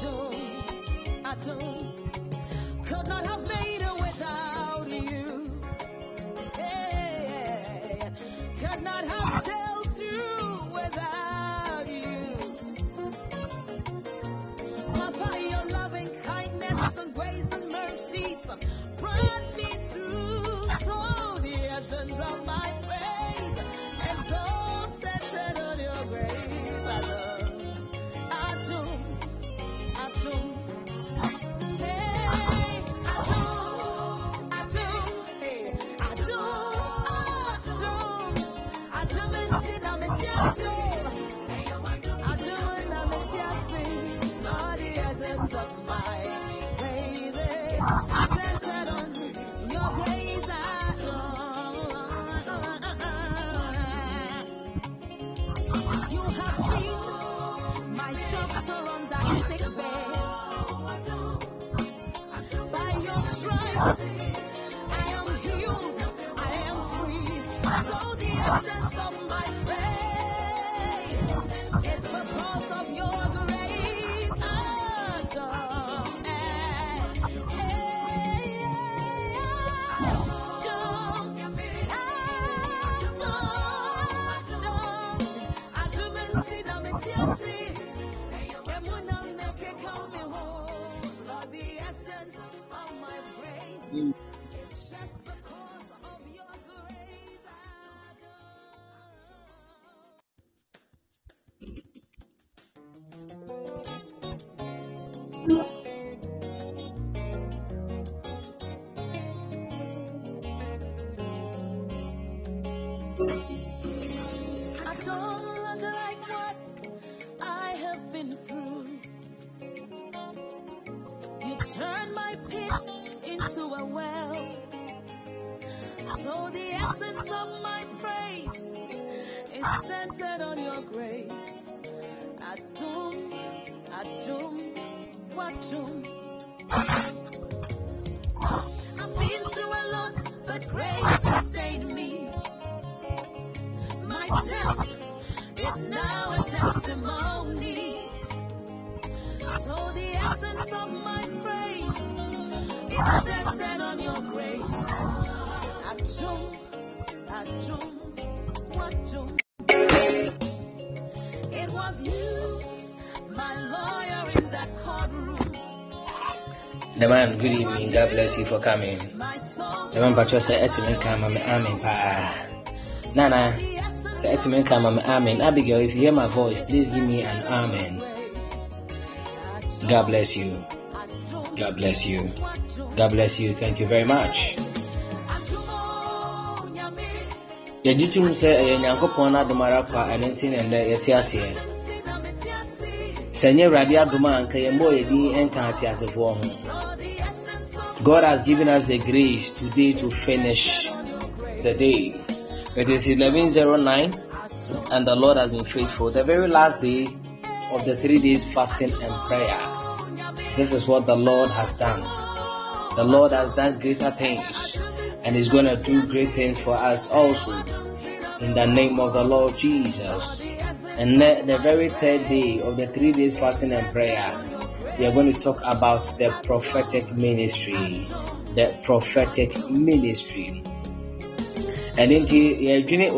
don't, I don't. Could not have made turn my pit into a well. So the essence of my praise is centered on your grace. Adum, Adum, Watum. I've been through a lot, but grace sustained me. My test is now a testimony. So the essence of my the man, good evening. God bless you for coming. The man, but you say, Etimen come, I'm amen. Nana, Etimen come, I'm amen. Abigail, if you hear my voice, please give me an amen. God bless you. God bless you. God bless you. Thank you very much. yɛgye tom sɛ ɛyɛ nyankopɔn no adom ara kwa ɛno nti ne ndɛ yɛte aseɛ. Sɛ nyɛ awurade adom a anka yɛmmɔ yɛdin ɛnka ateasefoɔ ho. God has given us the grace today to finish the day. It is 1109 and the lord has been faithful. The very last day of the three days fasting and prayer. This is what the lord has done the lord has done greater things and is going to do great things for us also in the name of the Lord Jesus. And the, the very third day of the three days fasting and prayer, we are going to talk about the prophetic ministry. The prophetic ministry. And then yɛdwene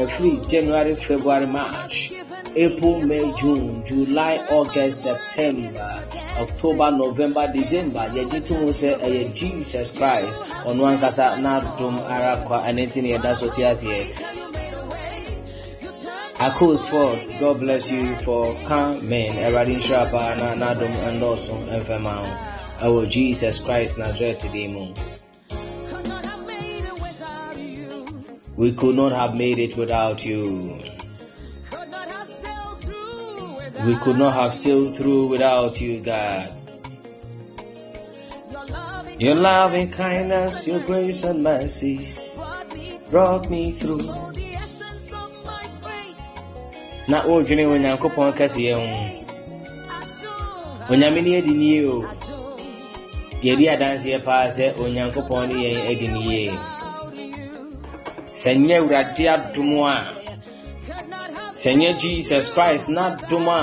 ɛfiri january february march april may june july august september october november december yɛgye to ɛyɛ jesus christ ɔno ankasa n'adom ara kwa ɛno nti ne yɛda so Akos Ford, God bless you for coming. Everybody nhyira paa na n'adom ndɔɔso mfɛma ho. Ɛwɔ Jesus Christ Nazareth din mu. We could not have made it without you. We could not have sailed through without you, God. Your loving kindness, your grace and mercies brought me through. Na wodwene onyankopɔn kɛseyɛ ho. Onyame ne adi nie o. Yɛdi adanseɛ paa sɛ onyankopɔn ne yɛn adi ne yie. Sɛ nyɛ Awurade adom a, sɛ nyɛ Jesus Christ n'adom duma.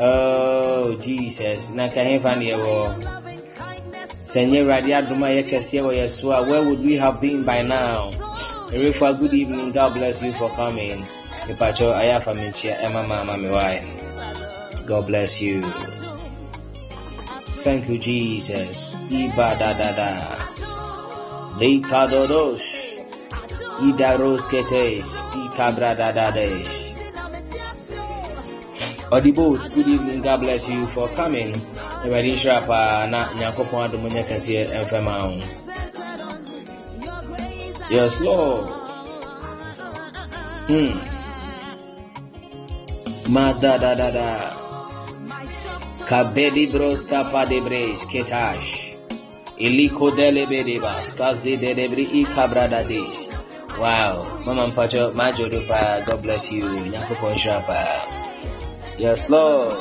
oh Jesus, na ka hefa ne yɛwɔ. Sɛ nyɛ Awurade adom a yɛ kɛseɛ wɔ yɛ so a, where would we have been by now? Erefa, good evening. God bless you for coming. Mipacho ayafa minchia Emma Mama Miwai. God bless you. Thank you, Jesus. Iba da da da. Likadodosh. Idaros ketesh. Desh. Odibot, good evening. God bless you for coming. Everybody nhyira paa na nyankopɔn adom nyɛ kɛseɛ mfɛma. Yes, Lord. Hmm. Ma da da da da. Kabedi bros kapa de bres ketash. Iliko dele bedebas kazi de i da. Wow. Mama mpacho majodo pa. God bless you. Nyankopɔn nhyira paa. Yes, Lord.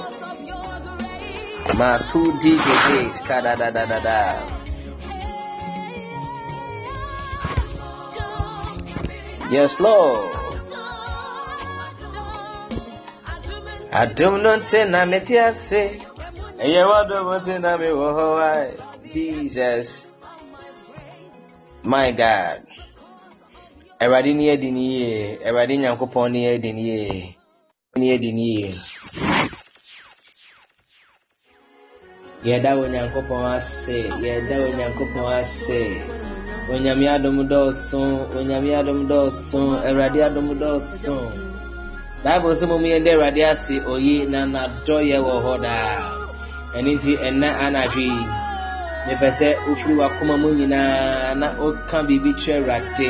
Ma tu di gedes kada da da da da. Yes, Lord. Adum no nte na meti ase. Eye wadum nte na me wo ho ai. Jesus. My God. Awurade ni edi ni yie. Awurade Nyankopɔn ni edi ni yie. Ni edi ni yie. Yɛda Onyankopɔn ase. Yɛda Onyankopɔn ase. Onyame adom dɔɔso. Onyame adom dɔɔso. Awurade adom dɔɔso. bible sɛ mom yɛda awurade ase oye na n'adɔyɛ wɔ hɔ daa ɛno nti ɛnna anadwo yi mepɛ sɛ wofiri w'akoma mu nyinaa na woka biribi kyerɛ awurade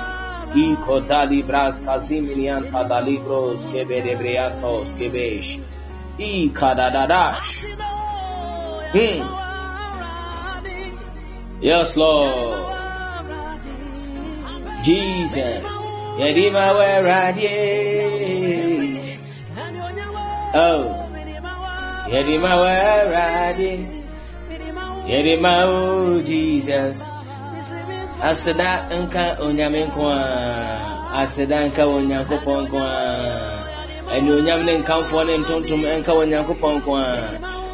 I kotalibras kaziminianta da libros que bedebriantos que besh. I kadadadash. Hmm. Yes, Lord. Jesus. Yedima where radi. Oh. Yedima where radi. Yedima oh Jesus. Aseda nka onyame nko a. Aseda nka onyankopɔn nko a. Ɛne onyam ne nkamfoɔ ne ntontom nka onyankopɔn nko a.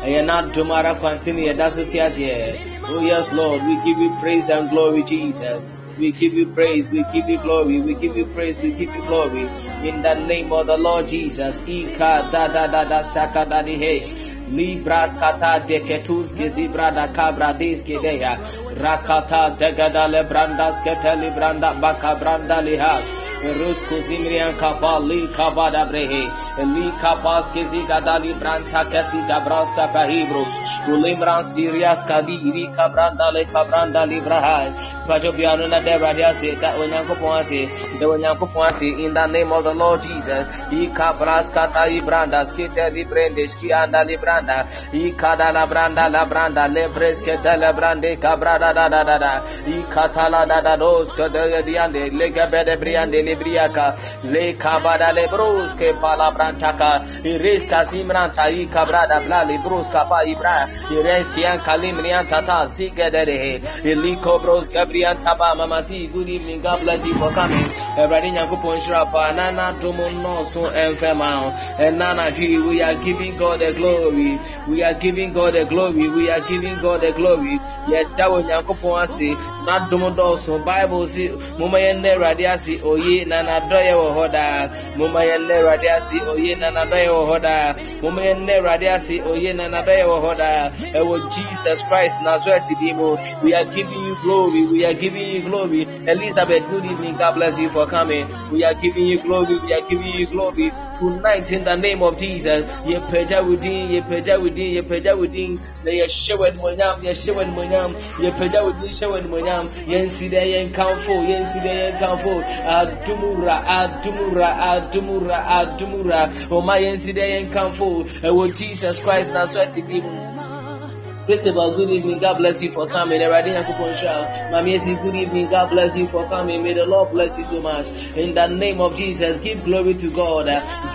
Ɛyɛ n'adom ara kwantene yɛda so te aseɛ. Oh yes, Lord, we give you praise and glory, Jesus. We give you praise, we give you glory, we give you praise, we give you glory. In the name of the Lord Jesus. Ika da da da da shaka da di. Libras kata deketus ke zibra da cabra diske deha. Rakata degada lebrandas kete libranda baka branda lihas. Rusko zimrian kapa li kabada brehe. Li kapas ke zigada libranta kesi gabrasta pahibros. Ulimbran sirias kadiri kabranda le kabranda librahai. Pajo biano na debra dia se da onyankopon ase. Da onyankopon ase in the name of the Lord Jesus. I kabras kata librandas kete librendes ki anda. I kada la branda la branda lebres kete lebrande kabrada da da da da. I katala da da dos kete diande lega bede briande libriaka. Le kabada lebros ke palabrantaka. I reska simranta i kabrada bla libros kapa ibra. I reski an kalimrian tata zigedere. I liko bros gabrian taba mamasi. Good evening. God bless you for coming. Everybody nyankopon shira pa nana domo no so enfema. And nana we are giving God the glory. We are giving God the glory. We are giving God the glory. Yɛda wɔ nyankopɔn ase n'adom dɔɔso bible si moma yɛn nnɛ awurade ase oye na n'adɔyɛ wɔ hɔ daa moma yɛn nnɛ awurade ase oye na n'adɔyɛ wɔ hɔ daa moma yɛn nnɛ awurade ase oye na n'adɔyɛ wɔ hɔ daa ɛwɔ jesus christ nazareth din mu we are giving you glory. We are giving you glory. Elizabeth good evening. God bless you for coming. We are giving you glory. We are giving you glory. Tonight in the name of jesus yɛpagya wo din yɛpagya wo din yɛpagya wo din na yɛhyɛ wɔ animonyam yɛhyɛ wɔ animonyam yɛpagya wo din hyɛ wɔ animonyam yɛnsi dɛ yɛnkamfo yɛnsi dɛ yɛnkamfo adumura adumura adumura adumura. Ɔma yɛnsi dɛ yɛnkamfo ɛwɔ jesus christ na so ɛte di mu Christopher, good evening. God bless you for coming. Everybody, Nyankopon Shah. Mami Esi, good evening. God bless you for coming. May the Lord bless you so much. In the name of Jesus, give glory to God.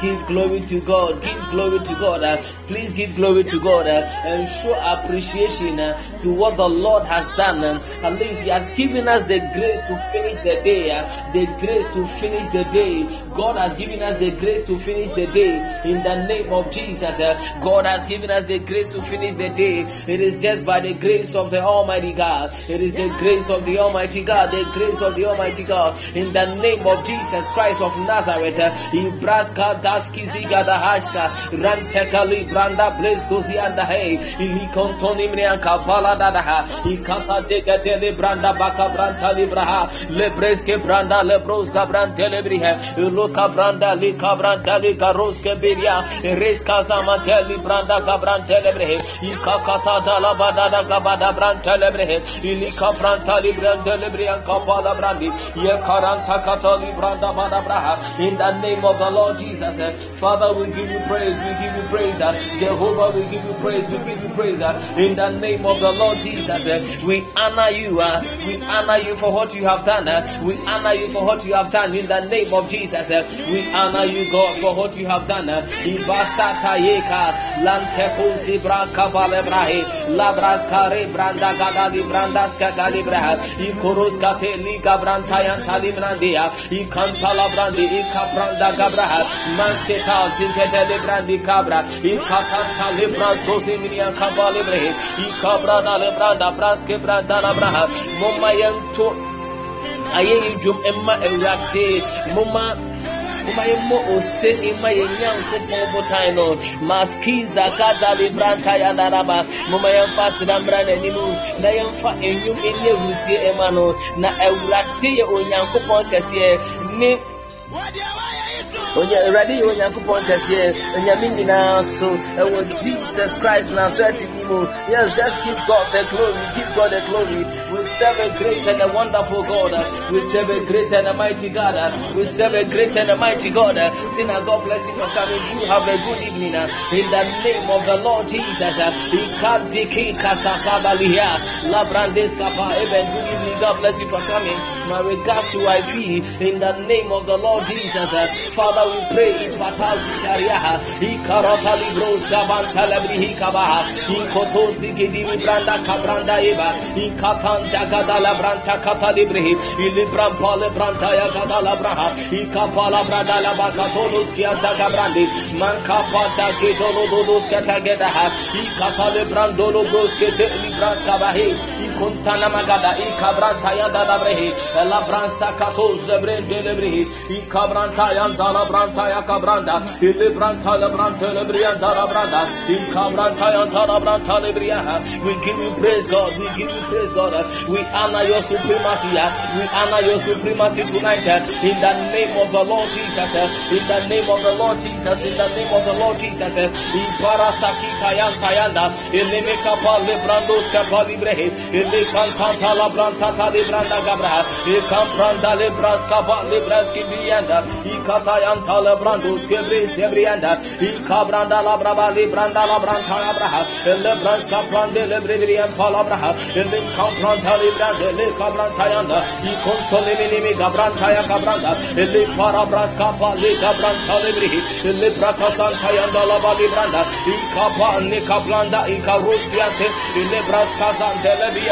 Give glory to God. Give glory to God. Please give glory to God and show appreciation to what the Lord has done. At least He has given us the grace to finish the day. The grace to finish the day. God has given us the grace to finish the day. In the name of Jesus, God has given us the grace to finish the day. It is just by the grace of the Almighty God. It is the grace of the Almighty God. The grace of the Almighty God. In the name of Jesus Christ of Nazareth. Ibraska daski ziga da hashka. Ranteka libranda bleskozi anda hey. Ili kontoni mrianka pala da da ha. Ikapa teka tele branda baka branta libraha. Lebreske branda lebroska brante lebrihe. Iluka branda lika branda lika roske biria. Reska zamanteli branda kabrante lebrehe. Ikakata brandi. In the name of the Lord Jesus. eh, Father, we give you praise. We give you praise. eh, Jehovah, we give you praise. We give you praise. eh, In the name of the Lord Jesus. We honor you. We honor you for what you have done. We honor you for what you have done. In the name of Jesus. We honor you, God, for what you have done. yeka. labras kare branda gagadi brandas kagadi braha i koros kate li gabran tayan tali brandia i kanta labrandi i kabranda gabraha maske ta zinte de brandi kabra i katan tali brand dosi minian kabali brehi i kabra dale branda braske branda labraha mumayan to aye jum emma elrakte mumma yɛmmɔ ose mma yɛn nyankopɔn botan no. Maskiza kada libranta yandaraba moma yɛmfa aseda mmra n'anim na yɛmfa enwum ɛne ahurusie ɛma no na awurade yɛ onyankopɔn kɛseɛ ne onye awurade yɛ onyankopɔn kɛseɛ onyame nyinaa so ɛwɔ jesus christ nasorɛte bi mu yes just give god the glory. Give god the glory we serve a great and a wonderful god. We serve a great and a mighty god. We serve a great and a mighty god. Tina god bless you for coming. You have a good evening. In the name of the lord jesus. Ikadiki kasakabaliya. Labrandes kapa even good evening. God bless you for coming. My regards to ip in the name of the lord jesus. Father we pray ifatal zikariyaha ikarota libros gabanta lebrihi kabaha. Ikotosi gidimi branda kabranda eba. Ikatan jagada labranta kata librihi ilibran pale branta ya gada labraha ikapala brada labakatolus kianta gabrandi mankapata ketolo dodos katagedaha ikata librandolo bros kete libras kabahi ikontana magada ikabranta ya da labrehi labransa katos zebrende lebrihi ikabranta ya da labranta ya kabranda ilibranta labranta lebrianda labranda ikabranta ya da labranta lebriaha we give you praise God we give you praise God. We honor your supremacy we honor your supremacy tonight in the name of the Lord Jesus in the name of the Lord Jesus in the name of the Lord Jesus iparasaki tayan tayanda ilime kapa librandos kapa li cantanta la branta ta libranda gabra. Li campranda libras cava libras ki bienda i catayanta la brandus gebris debrienda i cabranda la brava libranda la branta la braha le bras caprande le brevirian palabra le campranda librande le cabranta yanda. İ console minimi gabranta ya cabranda le para bras cava le gabranta libri le bracasanta yanda la libranda i capa ne caplanda i carustia te le bras casante le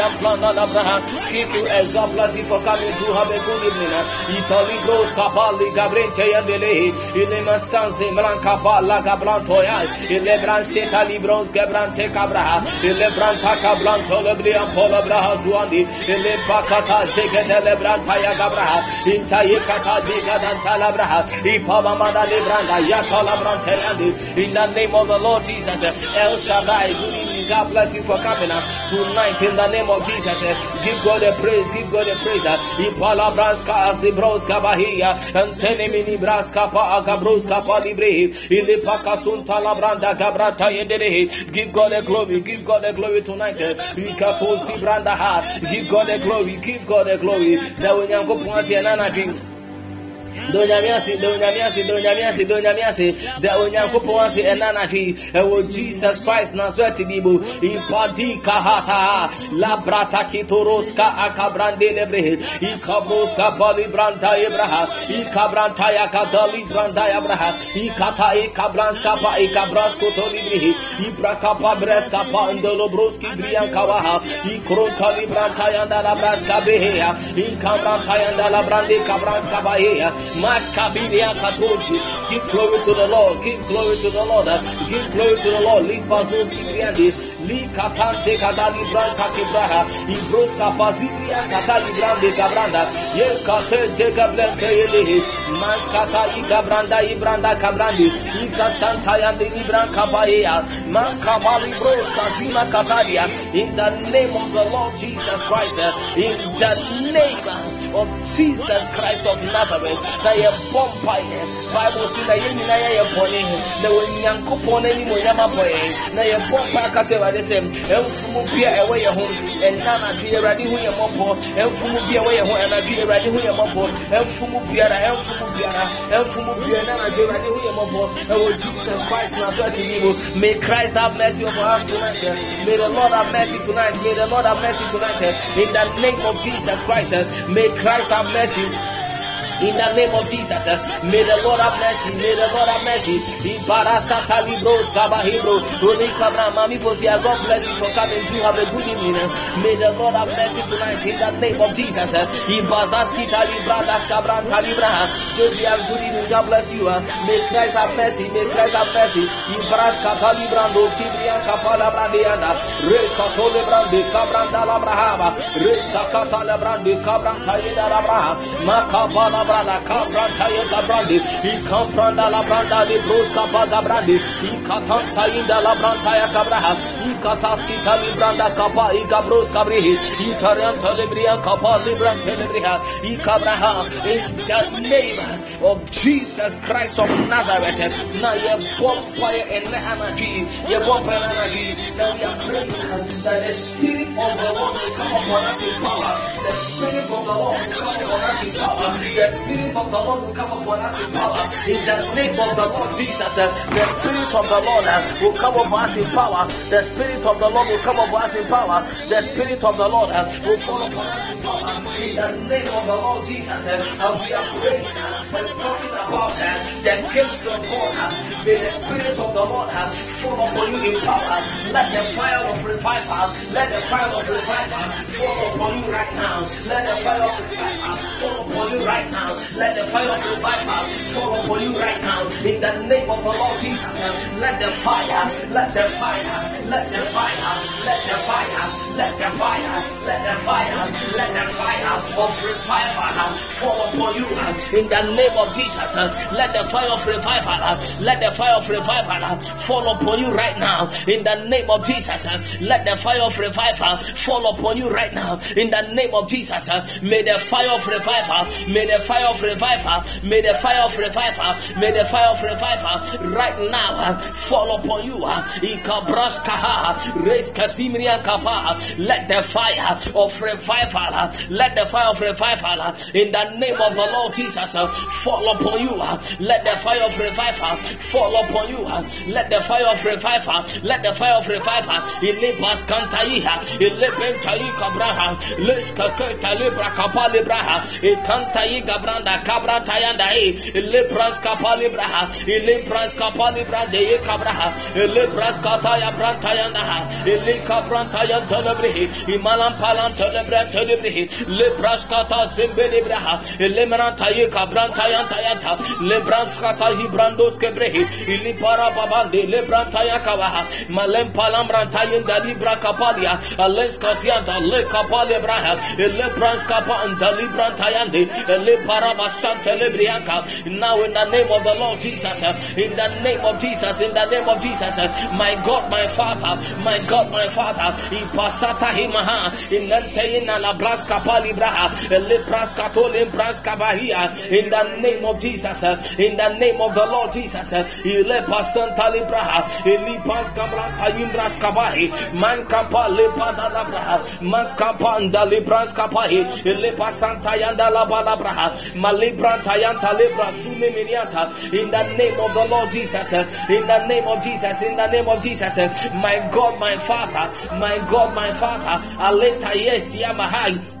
keep you as God bless you for coming to have a good evening itali bros kapa le gabrenche yandele ile masanse blanca pa la gabranto ya ile branche talibros gabrante kabraha ile branta kabranto pola braha zuandi ile pakata zegedele branta ya gabraha inta yekata digadanta labraha ipama manda libranda yakala brante in the name of the Lord Jesus El Shaddai God bless you for coming tonight in the name of Jesus give God a praise give God a praise ipala braska asibroska bahia antene mini braska pa agabroska pa libre ile pakasunta labranda gabrata yendere. Give God a glory give God a glory tonight ikatosi branda ha. Give God a glory give God a glory. Na wenyango pwasi na na donyamiase donyamiase donyamiase donyamiase da onyankopɔn ase ɛna natwe ɛwɔ jesus christ naso ɛte bi mu impadi kahata. Labrata kitoroska akabrande lebrehe ikabroska bali branta ebraha ikabranta yakadali branda yabraha. Ikata ikabranska pa ikabrasko to librehe ibrakapa breska pa ndolobroski brian kawaha. Ikronta libranta yanda labraska beheya. Ikabranta yanda labrande kabranska baheya Maskabiria Katoji. Give glory to the Lord. Give glory to the Lord. Uh, give glory to the Lord. Leave Bazos Kibriandi. Li Katante Katali Branca Kibraha. Ibros Kapazibria Katali Brande Cabranda. Ye Katente Cabrante Yelehi. Maskata Ikabranda Ibranda Cabrandi. Ika Santa Yandi Libran Kabaya. Mankabali Bros Kazima Katalia. In the name of the Lord Jesus Christ. Uh, in the name of Jesus Christ of Nazareth. na yɛbɔ mpaeɛ bible si na yɛn nyinaa yɛyɛ bɔne na onyankopɔn n'anim onyam abɔ yɛn na yɛbɔ ka kyerɛ awurade sɛ ɛmfumu bi a ɛwɔ yɛn ho ɛnna anadwo awurade ho yɛ mmɔbɔ ɛmfumu bi a ɛwɔ yɛn ho anadwo awurade ho yɛ mmɔbɔ ɛmfumu biara ɛmfumu biara ɛmfumu biara na anadwo awurade ho yɛ mmɔbɔ ɛwɔ jesus christ na so ati mu may christ have mercy upon us tonight may the lord have mercy tonight may the lord have mercy tonight in the name of jesus christ may christ have mercy in the name of Jesus. Eh, may the Lord have mercy. May the Lord have mercy. Libros kabahibro. Mami fosia. Eh, God bless you for coming to have a good evening. Eh. May the Lord have mercy tonight in the name of Jesus. Ibadaski talibradas kabran talibraha. Those have good evening. God bless you. May Christ have mercy. May Christ have mercy. Ibras katalibrando kibrian kapala brandiana. Re katole brandi kabranda labrahaba. Re sakata labrandi kabran tayida labraha. Makapala branda kabranda yeda brandi. Ikabranda labranda de bros kapada brandi. Ikatanta inda labranda ya kabraha. Ikataski talibranda kapa ikabros kabrihi. Itarian talibrian kapa libran telebriha. Ikabraha. In the name of Jesus Christ of Nazareth. Now you bomb fire and energy. You bomb fire and energy. Now we are praying that the spirit of the Lord will come upon us in power. The spirit of the Lord will come upon us in power. The spirit of the Lord will come upon us in power. In the name of the Lord Jesus, uh, the spirit of the Lord uh, will come upon us in power. The spirit of the Lord will come upon us in power. The spirit of the Lord uh, will fall upon us in power. In the name of the Lord Jesus, uh, and we are praying and talking about uh, the gifts of God. uh, May the spirit of the Lord uh, fall upon you in power. Let the fire of revival, let the fire of revival fall upon you right now. Let the fire of revival fall upon you right now. Let the fire of revival fall upon you right now. In the name of the Lord Jesus, uh, let the fire, let the fire, let the fire, let the fire, let the fire, let the fire, let the fire of revival uh, fall upon you. uh, In the name of Jesus, uh, let the fire of revival, uh, let the fire of revival uh, fall upon you right now. In the name of Jesus, uh, let the fire of revival fall upon you right now. In the name of Jesus, uh, may the fire of revival, may the fire of revival, may the fire of revival, may the fire of revival right now uh, fall upon you. uh, kapa. Let the fire of revival, uh, let the fire of revival uh, in the name of the Lord Jesus uh, fall upon you. uh, Let the fire of revival fall upon you. uh, Let the fire of revival, let the fire of revival. Ilibas kantaiha, ilibentai kabraha, leskaketa libra kapali braha, ikantai gabranda kabra tayanda eh. e, ilibras kapali braha, ilibras kapali brande e kabraha, ilibras kataya brantayanda ilika brantaya telebrihi, imalam palan telebra telebrihi, libras kata zimbeli braha, ilimrantaye kabrantayan tayanta, libras kata hibrandos kebrehi, ilipara babande, librantaya kawaha, malem palam rantayin da libra kapalia, ales kasianta, le kapale braha, le brans kapa and the libran Now in the name of the Lord Jesus, uh, in the name of Jesus, in the name of Jesus, uh, my God, my Father, my God, my Father, ipasata himaha, inanteyina la bras kapali braha, le bras katolim bras kabahia, in the name of Jesus, uh, in the name of the Lord Jesus, uh, ile pasanta libraha, ili pas kamran tayim kabahi, man kapa le padala braha, man kapa nda libras kapahi, ile pasanta yanda la in the name of the Lord Jesus, uh, in the name of Jesus, in the name of Jesus, uh, my God, my Father, my God, my Father, aleta yes yamahai.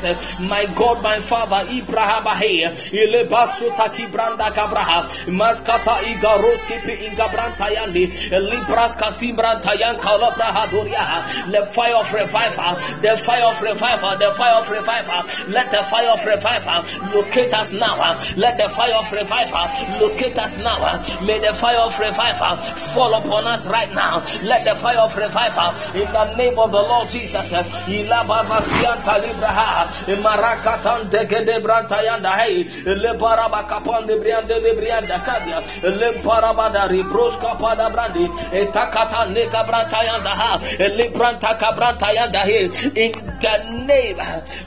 my God, my Father, Ibrahim Bahia, Ilebasuta Kibranda Kabraha, Maskata Igaroski Ingabranta Yandi, Libraska Simbranta Yanka Labraha Doria, the fire of revival, the fire of revival, the fire of revival, let the fire of revival locate us now, let the fire of revival locate us now, may the fire of revival fall upon us right now, let the fire of revival in the name of the Lord Jesus, Ilabasianta Libraha, Marakatan Degede Brantayanda Hey, Le Baraba Kapan de Briande de Brianda Kadia, Le Parabada Ribros Kapada Brandi, Etakata Neka Brantayanda Ha, Le Branta Kabrantayanda Hey, in the name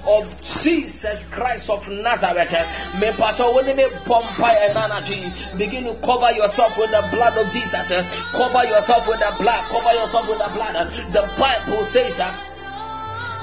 of Jesus Christ of Nazareth, me pato when me pompa energy, begin to cover yourself with the blood of Jesus, cover yourself with the blood, cover yourself with the blood. The Bible says that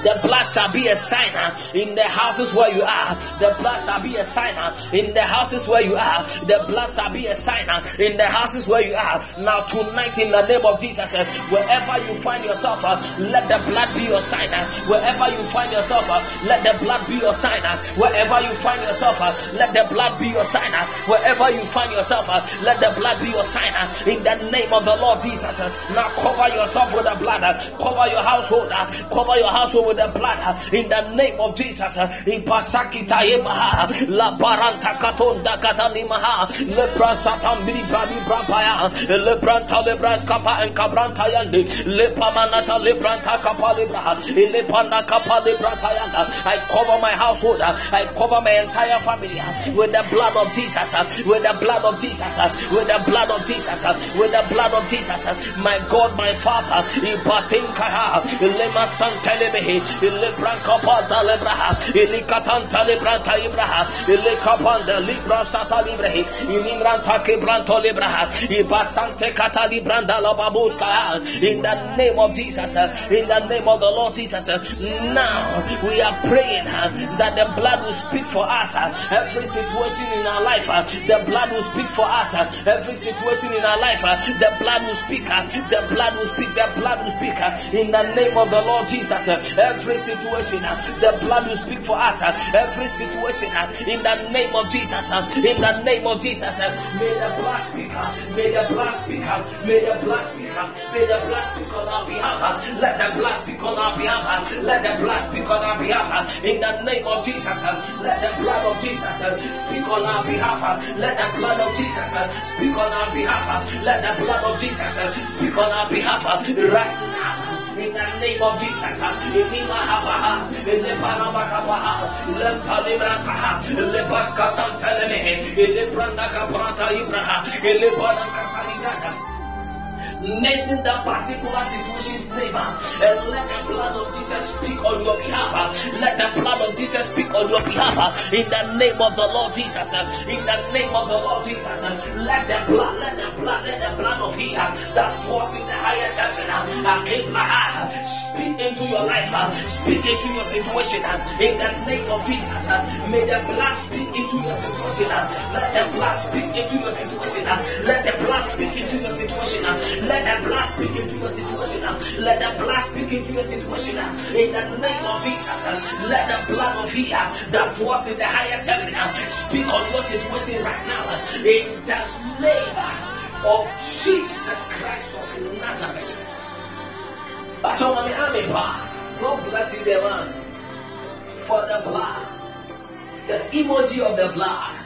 The blood shall be a sign uh, in the houses where you are. The blood shall be a sign uh, in the houses where you are. The blood shall be a sign uh, in the houses where you are. Now tonight in the name of Jesus, wherever you find yourself, let the blood be your sign. Wherever you find yourself, let the blood be your sign. Wherever you find yourself, let the blood be your sign. Wherever you find yourself, let the blood be your sign. In the name of the Lord Jesus, now cover yourself with the blood. Cover your household. Cover your household with the blood. Uh, in the name of Jesus, uh, in Pasaki Tayemaha, La Baranta Katonda Katanimaha, Lebra Satan Bili Bradi Brapaya, Lebranta Lebras Kapa and Cabranta Yandi, Lepamanata Lebranta Kapa Lebra, Lepana Kapa Lebranta Yanda. I cover my household. Uh, I cover my entire family with the blood of Jesus, with the blood of Jesus, with the blood of Jesus, with the blood of Jesus. My God, my Father, Ipatinkaha, Lema Santelebehi, Lebranka Pata Lebraha, Ilikatanta Lebranta Ibraha, Ilikapanda Libra Sata Librehi, Ilimranta Kebranto Libraha, Ibasante Kata Libranda Lababuska, in the name of Jesus, in the name of the Lord Jesus. Now we are praying that the blood will speak for us. Every situation in our life, the blood will speak for us. Every situation in our life, the blood will speak. The blood will speak. The blood will speak. In the name of the Lord Jesus, every situation, the blood will speak for us. Every situation, in the name of Jesus, in the name of Jesus, may the blood speak. May the blood speak. May the blood speak. May the blood speak on our behalf. Let the blood speak on our behalf. Let the blood speak on our behalf. In the name of Jesus, let the blood of Jesus speak on our behalf. Let the blood of Jesus speak on our behalf. Let the blood of Jesus speak on our behalf right now. In the name of Jesus, in the Mahabaha, in the Panamakabaha, in the Palibrakaha, in the Baskasantelemehe, in the Brandaka Prata Ibraha, Panamaka Palibraka. Mention that particular situation's name uh, and let the blood of Jesus speak on your behalf. Uh, let the blood of Jesus speak on your behalf. Uh, in the name of the Lord Jesus. In the name of the Lord Jesus. Let the blood, let the blood, let the blood of He that was in the highest heaven speak into your life. Speak into your situation. In the name of Jesus. May the blood speak into your situation. Let the blood speak into your situation. Let the blood speak into your situation. Let the blood speak into your situation. Let the blood speak into your situation. In the name of Jesus, let the blood of He that was in the highest heaven speak on your situation right now. In the name of Jesus Christ of Nazareth. But God bless you, there, man. For the blood, the emoji of the blood.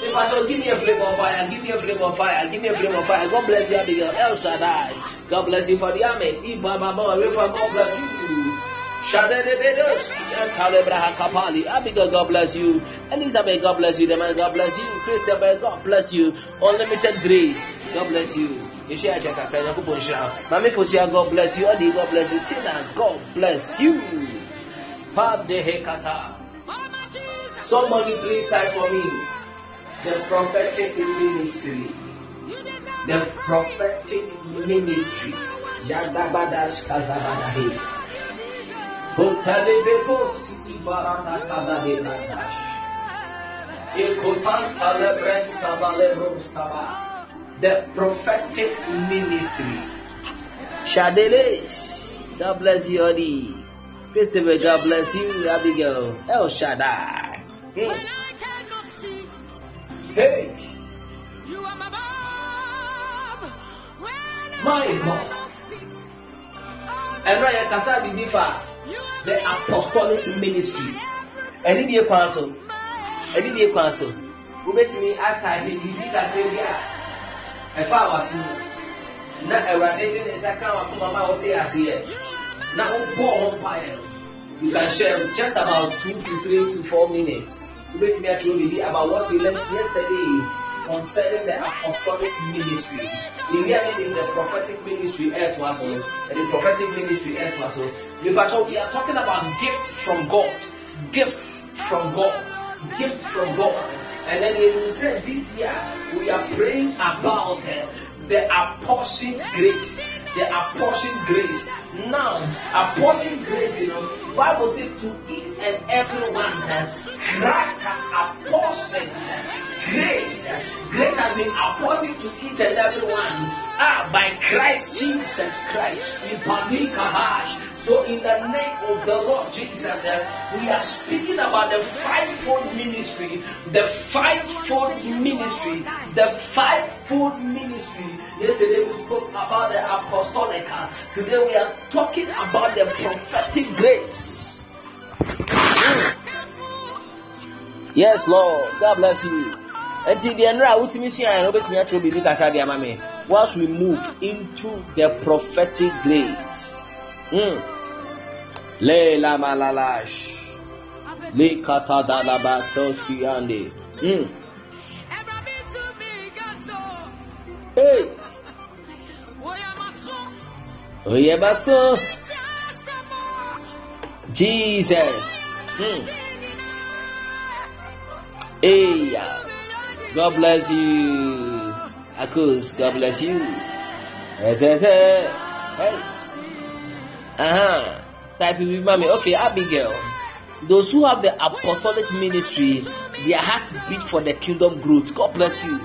Hey, Pastor, give me a flame of fire. Give me a flame of fire. Give me a flame of fire. God bless you, Abigail. El Shaddai. God bless you for the amen. God bless you. Abigail, God bless you. Elizabeth, God bless you. The man, God bless you. Christopher, God bless you. Unlimited grace, God bless you. Yeshua Chaka, Mami Fosia, God bless you. Adi, God bless you. Tina, God bless you. Somebody please type for me the prophetic ministry. The prophetic ministry. Jagabadash Kazabadahi. Hotalebekos Ibarata Kadabadash. Ekotan Talebres Kabalebros Kaba. The prophetic ministry. Shadelesh. God bless you, Odi. Christopher, God bless you, Abigail. El Shaddai. Hmm. Hey. My God. ɛnura yɛ kasa bibi fa the apostolic ministry. ɛni die kwan so ɛni die kwan so wobɛtumi ata ɛdi bibi kakra bi a ɛfa awaso na ɛwurade de ne nsa kan wakoma ma wɔte aseɛ na wobɔ wɔn mpaeɛ no you can share just about two to three to four minutes. Wobɛtumi atwerɛ bibi about what we learned yesterday concerning the apostolic ministry. The reality is the prophetic ministry air to us all, and the prophetic ministry air to us all. We are talking about gifts from God, gifts from God, gifts from God. And then we said this year we are praying about uh, the apportioned grace, the apportioned grace Now, apostle grace, you know, Bible says to each and everyone Christ has apportioned grace. Grace has been apportioned to each and everyone ah, by Christ Jesus Christ. So, in the name of the Lord Jesus, uh, we are speaking about the fivefold ministry, the fivefold ministry, the fivefold ministry. Yesterday we spoke about the apostolic. Today we are talking about the prophetic grace. Yes, Lord. God bless you. nti deɛ nnura a wotumi hyia yɛn no wobɛtumi atwerɛ biribi kakra de ama me whilst we move into the prophetic grace mm. Le lama lalash le kata dalaba toski ande mm. hey jesus mm. hey. God bless you. Akus, God bless you. Yes, yes, yes. Hey. Uh-huh. Type with mommy. Okay, Abigail. Those who have the apostolic ministry, their hearts beat for the kingdom growth. God bless you.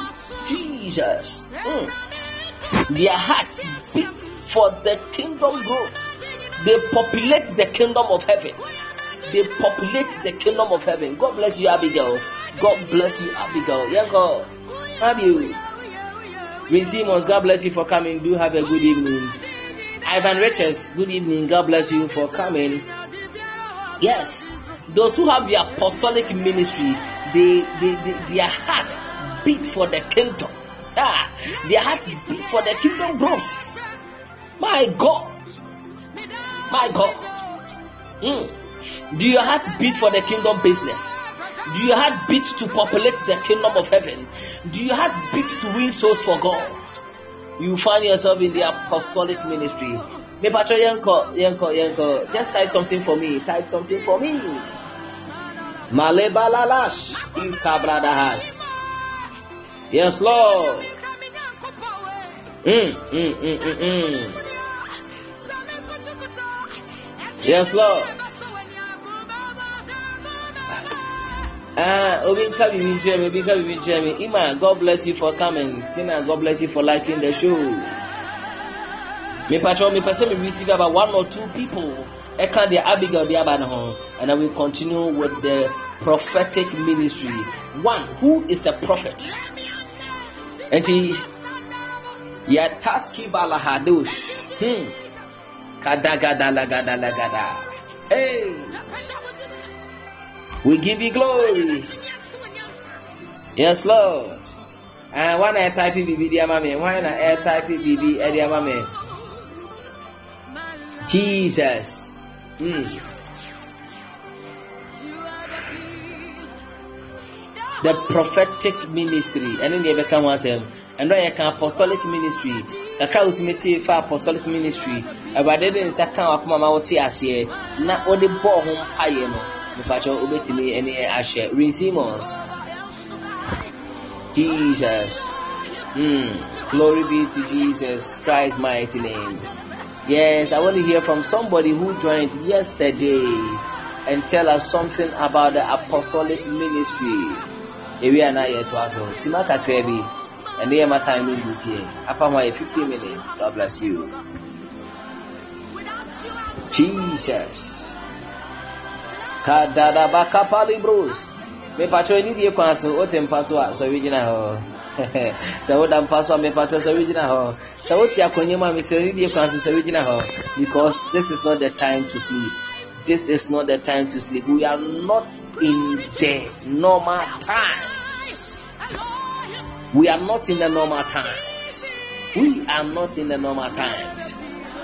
Jesus. Mm. Their hearts beat for the kingdom growth. They populate the kingdom of heaven. They populate the kingdom of heaven. God bless you, Abigail. God bless you, Abigail. Yanko, have you? Vin Simmons, God bless you for coming. Do have a good evening. Ivan Richards, good evening. God bless you for coming. Yes, those who have the apostolic ministry, they, they, they their hearts beat for the kingdom. Ah, their hearts beat for the kingdom growth. My God, my God. Mm. Do your heart beat for the kingdom business? Do your heart beat to populate the kingdom of heaven? Do your heart beat to win souls for God? You find yourself in the apostolic ministry. Me patro yanko, yanko, yanko. Just type something for me. Type something for me. Malebalalash ikabradahash. Yes, Lord. Mm, mm, mm, mm, mm. Yes, Lord. Ah, Obi nka bibi nkyerɛ me, Obi nka bibi me. Ima, God bless you for coming. Tina, God bless you for liking the show. Me patro, me person me receive about one or two people. Eka the Abigail the aba ne ho, and then we continue with the prophetic ministry. One, who is a prophet? Enti Yataski balahadush. Hmm. Kadagada lagada lagada. Hey. We give you glory. Yes, Lord. And one air type BB diamame, one air type BB diamame. Jesus. Mm. The prophetic ministry. And then they become one them. And then you can apostolic ministry. kakra wotumi tie fa apostolic ministry awurade de nsa ka wakoma ma wote aseɛ na wode bɔɔ ho mpaeɛ no mepakyɛ wobɛtumi ɛne ahyɛ resimons jesus. Mm. glory be to jesus christ mighty name. Yes i want to hear from somebody who joined yesterday and tell us something about the apostolic ministry. Ewi ana yɛtoa so sima kakra bi ɛne yɛ ma time no ndu tie apa ho ayɛ 15 minutes. God bless you. Jesus kadadabakapali bros mepatwɛ ani die kwan so wote mpa so a sɛ wogyina hɔ sɛ woda mpa so a mepatwɛ sɛ wogyina hɔ sɛ wote akonnwa a mesɛ ani die kwan so sɛ wogyina hɔ because this is not the time to sleep. This is not the time to sleep. We are not in the normal times. We are not in the normal times. We are not in the normal times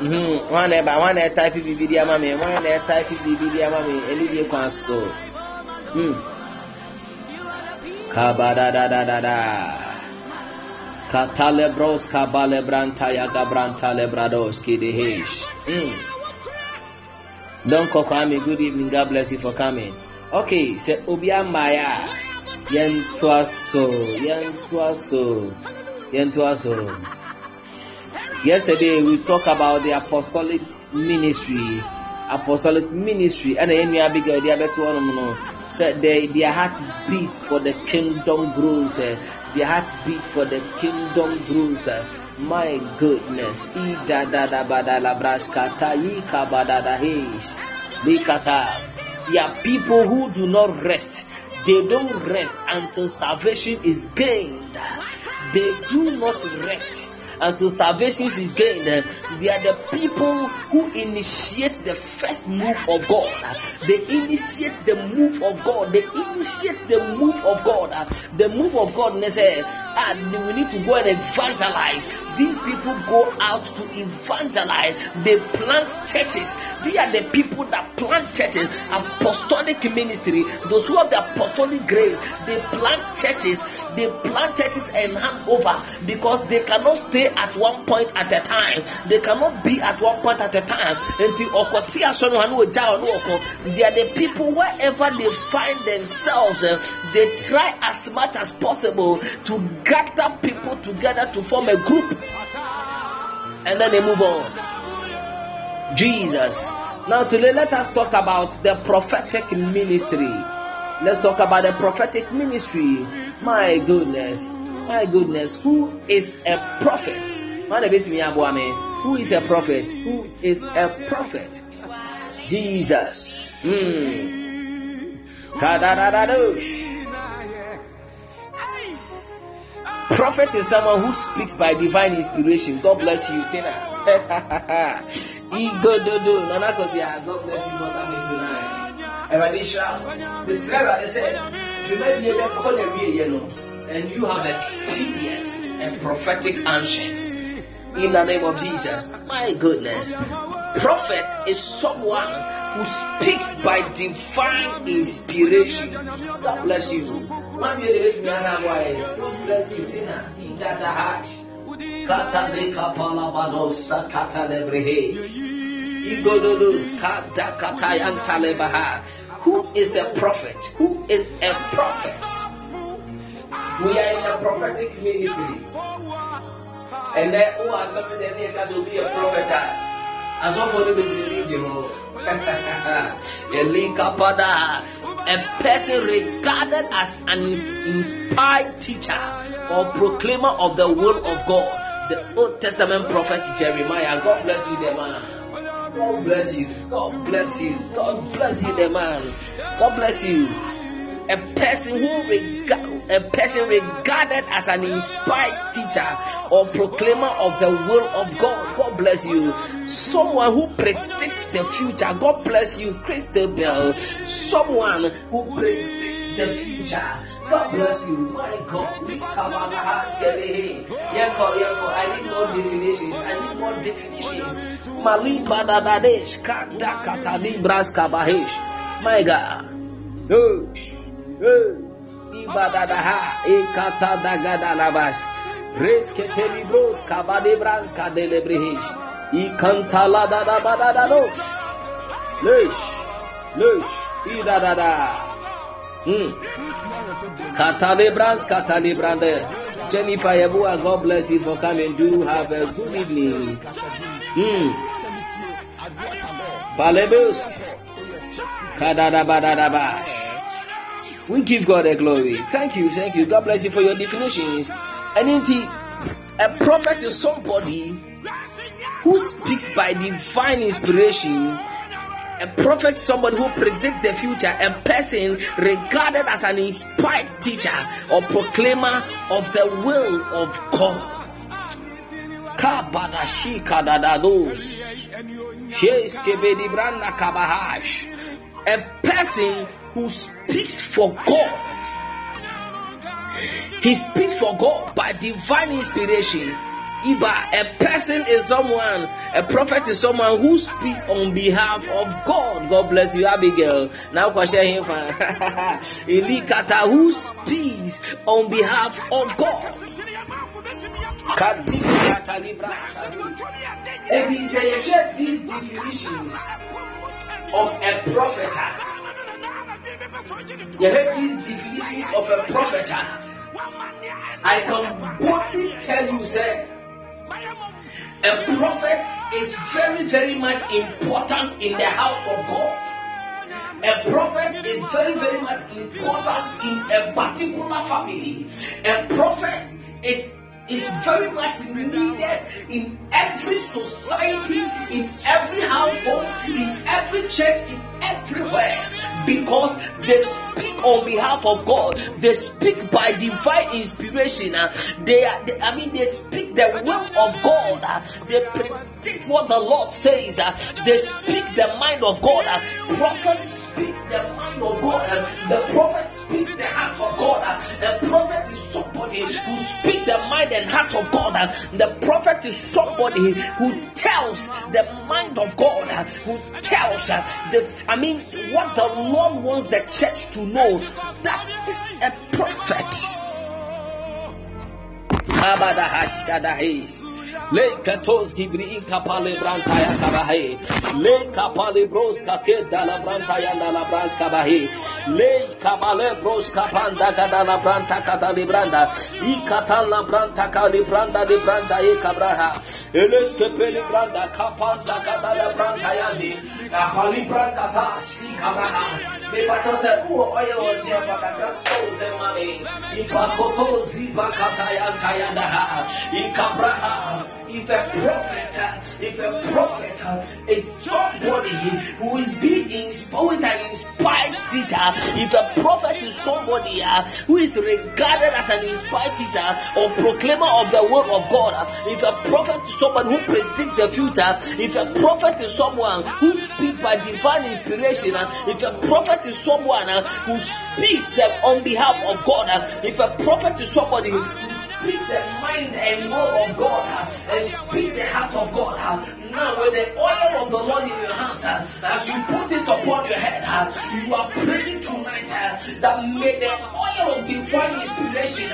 wọn na ɛba wọn na ɛtaipe biribi di ama mi wọn na ɛtaipe biribi di ama mi ɛni die kwan so kabadadadada katalebros kabalebranta yagabranta lebrados kidihish don kɔkɔ ami good evening god bless you for coming. Okay sɛ obi amaya yɛn toa so yɛn toa so yɛn toa so. Yesterday we talked about the apostolic ministry. Apostolic ministry ɛna yɛn nua abigail de abɛto hɔnom no. Sɛ they their heart beat for the kingdom growth uh, their heart beat for the kingdom growth uh, my goodness. I da da ba da la brash kata yi ka ba da da heish likata. There are people who do not rest. They don't rest until salvation is gained. They do not rest until salvation is gained. They are the people who initiate the first move of God. They initiate the move of God. They initiate the move of God. The move of God, they say, and we need to go and evangelize. These people go out to evangelize. They plant churches. They are the people that plant churches. Apostolic ministry. Those who have the apostolic grace, they plant churches. They plant churches and hand over because they cannot stay at one point at a time. They cannot be at one point at a time. Until Okotia They are the people wherever they find themselves, uh, they try as much as possible to gather people together to form a group. And then they move on. Jesus. Now today let us talk about the prophetic ministry. Let's talk about the prophetic ministry. My goodness. My goodness. Who is a prophet? Who is a prophet? Who is a prophet? Jesus. Hmm. Prophet is someone who speaks by divine inspiration. God bless you, Tina. Ego dodo. Nana Kosia. God bless you for coming tonight. Eradisha. The Sarah said, You may be able to call a and you have experienced a prophetic answer in the name of Jesus. My goodness. Prophet is someone who speaks by divine inspiration. God bless you. Who is a prophet? Who is a prophet? We are in a prophetic ministry. And then who are some of here because will be a prophet. As one for them believe you. A person regarded as an inspired teacher or proclaimer of the will of God. The Old Testament prophet Jeremiah. God bless you, the man. God bless you. God bless you. God bless you, the man. God bless you. A person who regard a person regarded as an inspired teacher or proclaimer of the will of God. God bless you. Someone who predicts the future. God bless you, Christabel. Someone who predicts the future. God bless you. My God. I need more definitions. I need more definitions. Mali badadadesh kada katadibras kabahesh. My God. Oh. Oh ibadadaha ikata dagadalabas resketelibros kabadebras kadelebrehish ikantala dadabadadados lesh lesh idadada hmm katalebras katalebrande Jennifer Yabua, God bless you for coming. Do have a good evening. Hmm. Balebus. Kadadabadadabash. We give God the glory. Thank you, thank you. God bless you for your definitions. And indeed, a prophet is somebody who speaks by divine inspiration. A prophet is somebody who predicts the future. A person regarded as an inspired teacher or proclaimer of the will of God. A person who speaks for God. He speaks for God by divine inspiration. Iba, a person is someone, a prophet is someone who speaks on behalf of God. God bless you, Abigail. Now, question him. Ilikata, who speaks on behalf of God. And he said, these definitions of a prophet you heard these definitions of a prophet. I can boldly tell you, sir, a prophet is very, very much important in the house of God. A prophet is very, very much important in a particular family. A prophet is is very much needed in every society, in every household, in every church, in everywhere because they speak on behalf of God. They speak by divine inspiration. Uh, they, they, I mean, they speak the will of God. Uh, they predict what the Lord says. Uh, they speak the mind of God. Uh, prophets speak the mind of God. Uh, the prophets speak the heart of God. Uh, a prophet is somebody who speaks the mind and heart of God. The prophet is somebody who tells the mind of God. Who tells the, I mean, what the Lord wants the church to know. That is a prophet. Le katos gibri in kapale branta ya kabahe. Le kapale bros kake la branta ya la bras kabahe. Le kabale bros kapanda kada la branta kada li branda. I katan la branta kali branda li branda e kabraha. Eles ke peli branda kapasa kada la branta ya ni. Apali bras kata shi kabraha. Me pacho se uo oye o jefa kakra so se mami. I pakoto ziba kata ya tayanda ha. I kabraha. If a prophet, if a prophet. Is somebody who is being who is an inspired teacher, if a prophet is somebody uh, who is regarded as an inspired teacher or proclaimer of the word of God, if a prophet is someone who predicts the future, if a prophet is someone who speaks by divine inspiration, if a prophet is someone uh, who speaks them on behalf of God, if a prophet is somebody who speaks the mind and will of God and speak the heart of God. Now, with the oil of the Lord in your hands, uh, as you put it upon your head, uh, you are praying tonight uh, that may the oil of divine inspiration,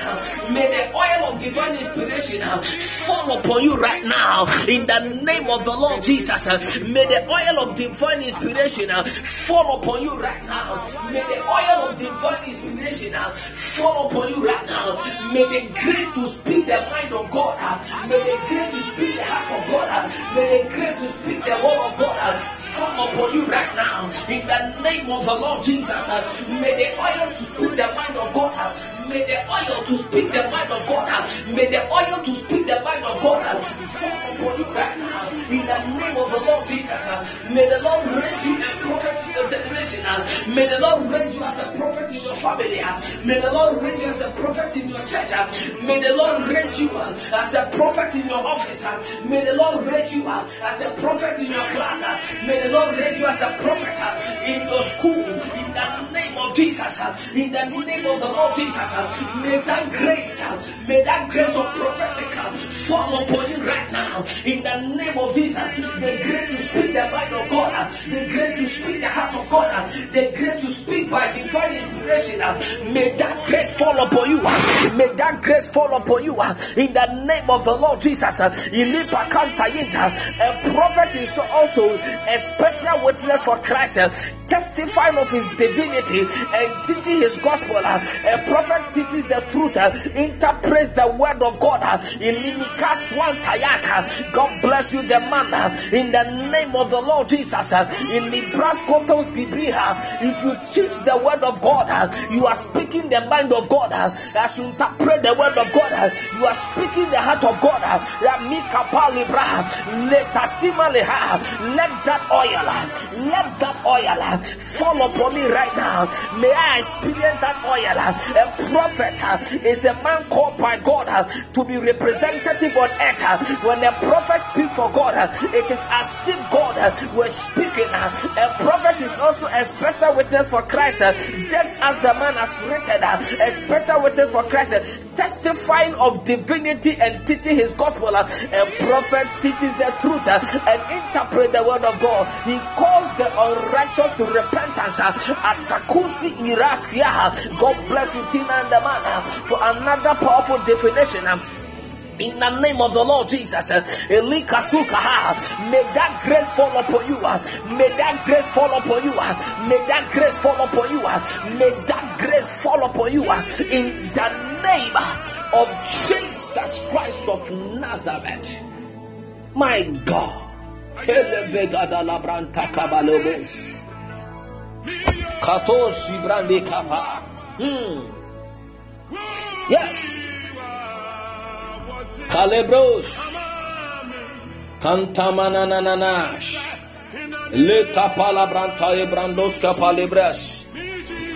may the oil of divine inspiration fall upon you right now in the name of the Lord Jesus. May the oil of divine inspiration fall upon you right now. May the oil of divine inspiration fall upon you right now. May the grace to speak the mind of God, may the grace to speak the heart of God, may the grace to speak the word of God fall upon you right now in the name of the Lord Jesus. May the oil to speak the mind of God, may the oil to speak the mind of God, may the oil to speak the mind of God now in the name of the Lord Jesus. May the Lord raise you a prophet in your generation. May the Lord raise you as a prophet in your family. May the Lord raise you as a prophet in your church. May the Lord raise you as a prophet in your office. May the Lord raise you as a prophet in your class. May the Lord raise you as a prophet in your school. In the name of Jesus. In the name of the Lord Jesus. May that grace, may that grace of prophetic fall upon you right now. In the name of Jesus. The grace to speak the mind of God. The grace to speak the heart of God. The grace to speak by divine inspiration. May that grace fall upon you. May that grace fall upon you. In the name of the Lord Jesus. A prophet is also a special witness for Christ, testifying of his divinity and teaching his gospel. A prophet teaches the truth, interprets the word of God. God bless you, the man. In the name of the Lord Jesus. In Nebraska, if you teach the word of God, you are speaking the mind of God. As you interpret the word of God, you are speaking the heart of God. Let that oil, let that oil fall upon me right now. May I experience that oil. A prophet is a man called by God to be representative on earth. When a prophet speaks for God, it is as if God was speaking. A prophet is also a special witness for Christ, just as the man has written, a special witness for Christ, testifying of divinity and teaching his gospel. A prophet teaches the truth and interprets the word of God. He calls the unrighteous to repentance. Atakusi iraskia. God bless you, Tina and the man, for another powerful definition. In the name of the Lord Jesus, uh, may that grace fall upon you. Uh, may that grace fall upon you. Uh, may that grace fall upon you. May that grace fall upon you. In the name of Jesus Christ of Nazareth. My God. Hmm. Yes. Kalebros. Kantamanananash. Le kapala branta ebrandos kapalebras.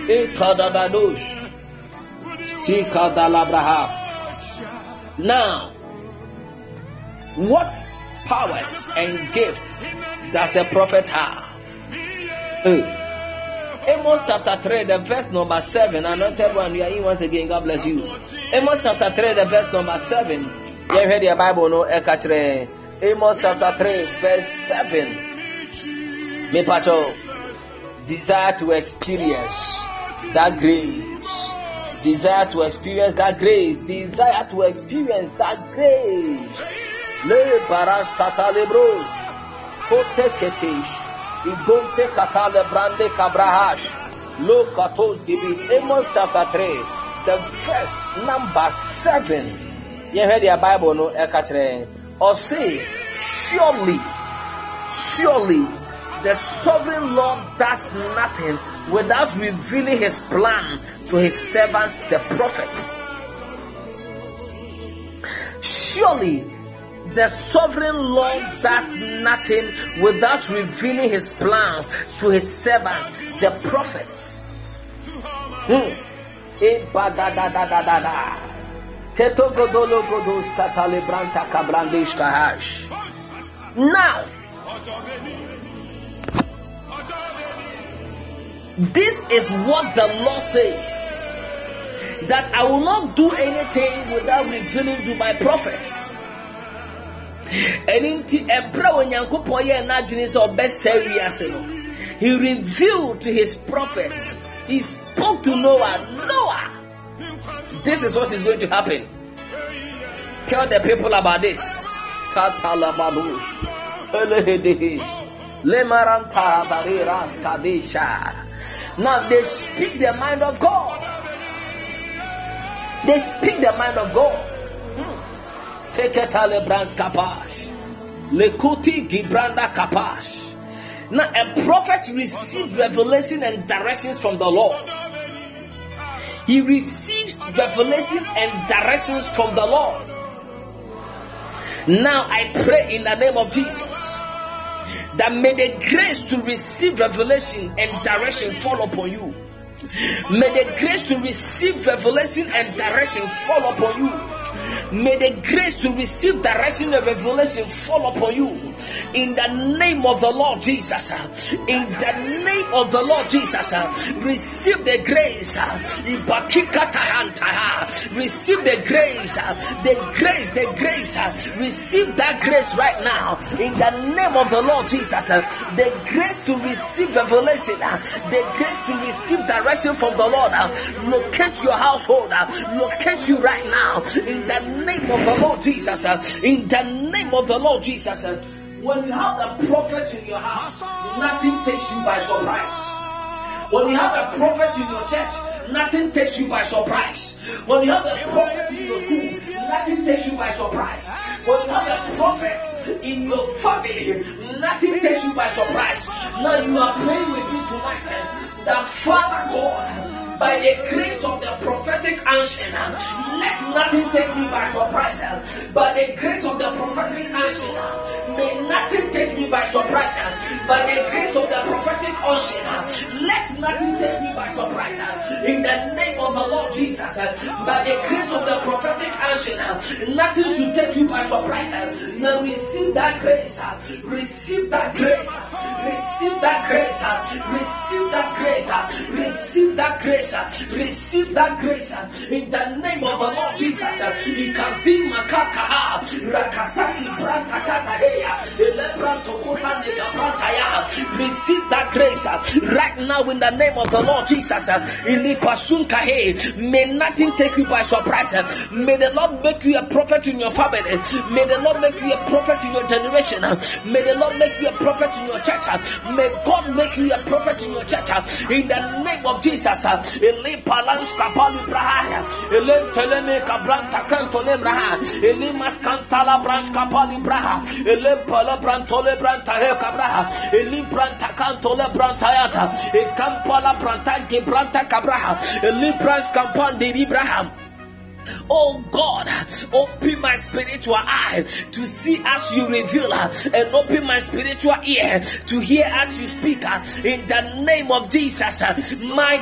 E kadadadosh. Sika dalabraha. Now, what powers and gifts does a prophet have? Uh, Amos chapter 3, the verse number 7. Anointed one, you are in once again. God bless you. Amos chapter 3, the verse number 7. Heard your Bible, no? Amos chapter 3, verse 7. Me pacho, desire to experience that grace. Desire to experience that grace. Desire to experience that grace. Le baras katalebros. Kote ketish. Igonte katale brande kabrahash. Lo katos gibi. Amos chapter 3, the verse number 7. Heard your Bible, no? Or say, surely, surely, the sovereign Lord does nothing without revealing his plan to his servants, the prophets. Surely, the sovereign Lord does nothing without revealing his plans to his servants, the prophets. Hmm. Now, this is what the law says that I will not do anything without revealing to my prophets. Ɛne nti ɛbrɛ onyankopɔn yɛ n'adwene sɛ ɔbɛsɛ wiase no he revealed to his prophets. He spoke to noah. Noah this is what is going to happen. Tell the people about this. Now they speak the mind of god. They speak the mind of god. Teketale Brans Kapash. Lekuti Gibranda Kapash. Now a prophet receives revelation and directions from the Lord. He receives revelation and directions from the Lord. Now I pray in the name of Jesus that may the grace to receive revelation and direction fall upon you. May the grace to receive revelation and direction fall upon you May the grace to receive direction and revelation fall upon you in the name of the Lord Jesus. In the name of the Lord Jesus, receive the grace. Receive the grace, the grace, the grace. Receive that grace right now in the name of the Lord Jesus. The grace to receive revelation, the grace to receive direction from the Lord. Locate your household, locate you right now in the name of the Lord Jesus. Uh, in the name of the Lord Jesus. Uh, when you have a prophet in your house, nothing takes you by surprise. When you have a prophet in your church, nothing takes you by surprise. When you have a prophet in your school, nothing takes you by surprise. When you have a prophet in your family, nothing takes you by surprise. Now you are praying with me tonight uh, that Father God by the grace of the prophetic unction, let nothing take me by surprise. By the grace of the prophetic unction, may nothing take me by surprise. By the grace of the prophetic unction, let nothing take me by surprise. In the name of the Lord Jesus, by the grace of the prophetic unction, nothing should take you by surprise. Now receive that grace. Receive that grace. Receive that grace. Receive that grace. Receive that grace. Receive that grace in the name of the Lord Jesus. Ikazima kaka rakataki brantakata heya Receive that grace uh, right now in the name of the Lord Jesus. uh. May nothing take you by surprise. uh, May the Lord make you a prophet in your family. May the Lord make you a prophet in your generation. May the Lord make you a prophet in your church. May God make you a prophet in your church. In the name of Jesus. uh, Ilipalans kapali braha. Ilim teleme kabranta kantole braha. Ilimas kantala branch kapali braha. Ilim pala brantole branta he kabraha. Ilim branta kantole branta yata. Ikampala branta ke branta kabraha. Ilim branch kampandi libraham. Oh God, open my spiritual eye to see as you reveal and open my spiritual ear to hear as you speak in the name of Jesus. My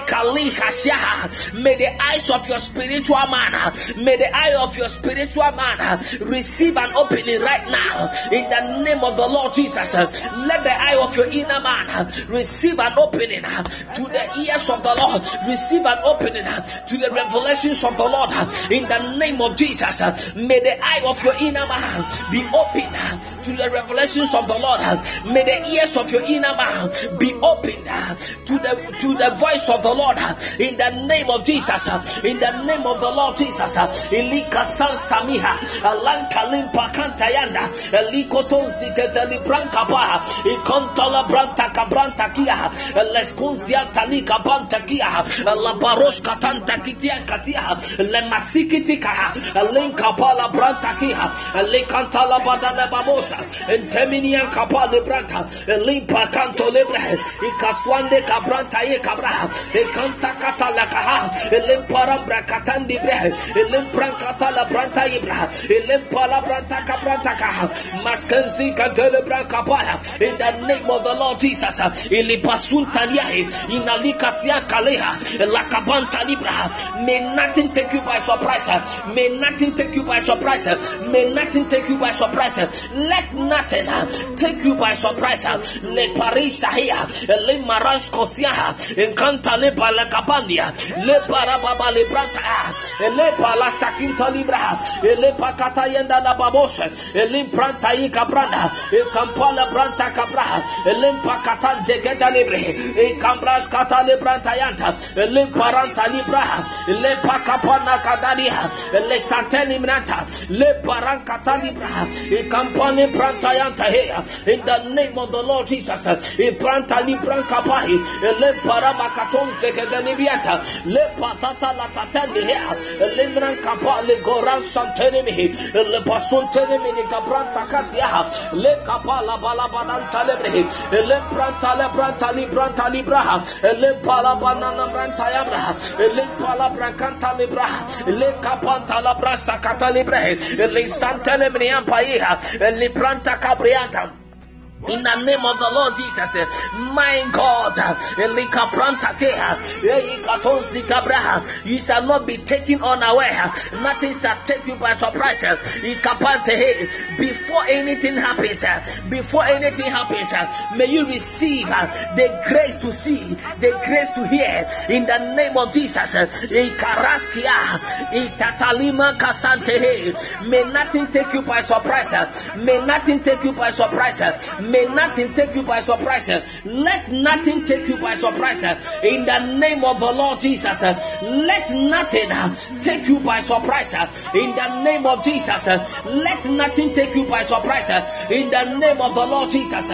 may the eyes of your spiritual man, may the eye of your spiritual man receive an opening right now in the name of the Lord Jesus. Let the eye of your inner man receive an opening to the ears of the Lord, receive an opening to the revelations of the Lord in the name of Jesus. uh, May the eye of your inner man be open uh, to the revelations of the Lord. uh, May the ears of your inner man be opened uh, to the to the voice of the Lord in the name of Jesus. In the name of the Lord Jesus. Ilika san samiha alanka limpa kantayanda elikoton ziketeli branka pa ikontola branta kabranta kia leskunzia talika banta kia la barosh katanta kitia katia le masikiti kaha linka pala branta kia le kantala badala babosa enteminian kapale branta limpa kanto lebre ikaswande kabranta ye kabra ikanta kata la kaha limpara brakatandi bre limpran kata la branta ibra limpala branta kabranta kaha maskenzi kantele branka pala in the name of the Lord Jesus ilipasunta liahe inalika sia kaleha la kabanta libra may nothing take you by surprise may nothing take you by surprise may nothing take you by surprise let nothing uh, take you by surprise le parisha here le maransh kosia encanta le bala kabandia le barababa le branta le bala sakinta libra le pakata yenda la babosha le branta yi kabranda e kampala branta kabra le pakata degeda libre e kambras kata le branta yanta le paranta libra le pakapana kadadia le in the name of the Lord Jesus. E branta libra kapai le parabakaton degeda libiata le patata la tatende here le goran santeni mi le katia le kapa la bala bananta lebre le branta le branta li branta libra le pala banana le pala brancanta libra le kapanta la brasa kata libre le santele mi ampaia le cabrianta in the name of the Lord Jesus, eh, my God, eh, you shall not be taken unaware. Nothing shall take you by surprise. eh. Before anything happens, eh, before anything happens, eh, may you receive the grace to see, the grace to hear. In the name of Jesus, eh. May nothing take you by surprise. eh. May nothing take you by surprise. May nothing take you by surprise. Let nothing take you by surprise. In the name of the Lord Jesus, let nothing take you by surprise. In the name of Jesus, let nothing take you by surprise. In the name of the Lord Jesus.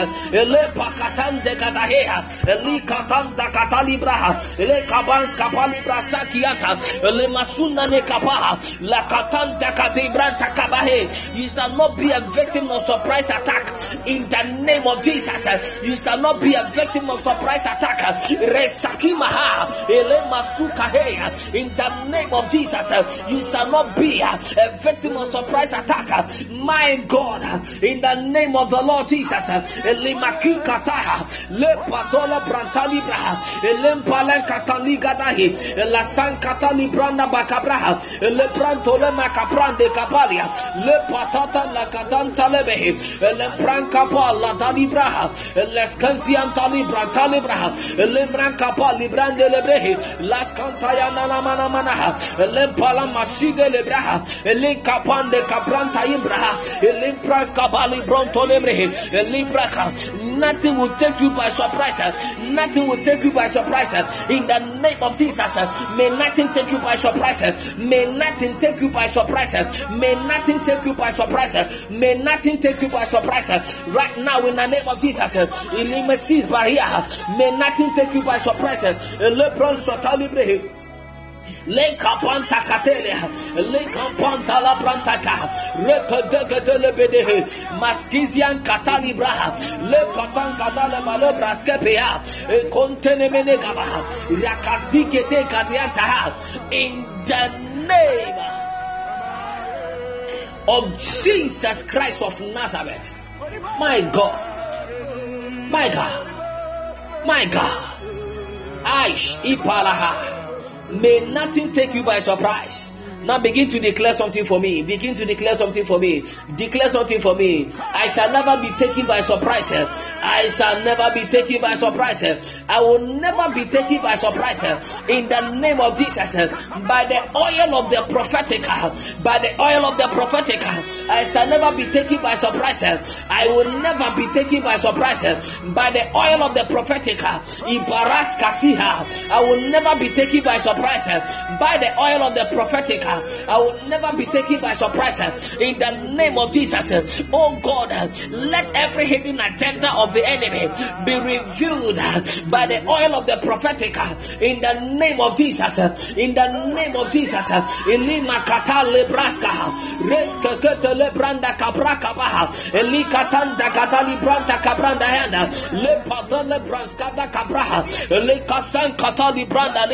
You shall not be a victim of surprise attack. In the name of Jesus, eh, you shall not be a victim of surprise attack. Ele masukaheya. In the name of Jesus, you shall not be uh, a victim of surprise attack. My God, uh, in the name of the Lord Jesus, uh, Elimaki kataha, le patola brantali braha, elempalen katali gadahi, la san katali branda bakabraha, le brantole makabrande kapalia, le patata la katanta lebehi, le branca pa la dali braha, le skansian tali brantali braha, le branca pa librande lebrehi, las kantayana la mana manaha, le pala maside lebraha, le kapande kabranta imbraha, le pras kabali bronto lebrehi, le braka. Nothing will take you by surprise. Nothing will take you by surprise. In the name of Jesus, may nothing take you by surprise. May nothing take you by surprise. May nothing take you by surprise. May nothing take you by surprise. Right now, in the name of Jesus, may nothing take you by surprise. Lebron Sotalibre. Le kapanta katele, le kampanta la brantaka, rekadeke de lebede, maskizian katalibra, le katan kadale malo braskepea, kontene menegaba, rakazikete katianta, in the name of Jesus Christ of Nazareth. My God, my God, my God, Aish Ipalaha. May nothing take you by surprise. Now begin to declare something for me. Begin to declare something for me. Declare something for me. I shall never be taken by surprise. I shall never be taken by surprise. I will never be taken by surprise. In the name of Jesus, by the oil of the prophetic, by the oil of the prophetic, I shall never be taken by surprise. I will never be taken by surprise. By the oil of the prophetic, Ibaras Kasiha, I will never be taken by surprise. By the oil of the prophetic, I will never be taken by surprise. In the name of Jesus, oh God, let every hidden agenda of the enemy be revealed by the oil of the prophetic. In the name of Jesus, in the name of Jesus, Elima lebraska, rekete lebranda kabraka baha, elikatanda kata libranda kabranda handa, lepata lebraska da kabraha, lekasan kata libranda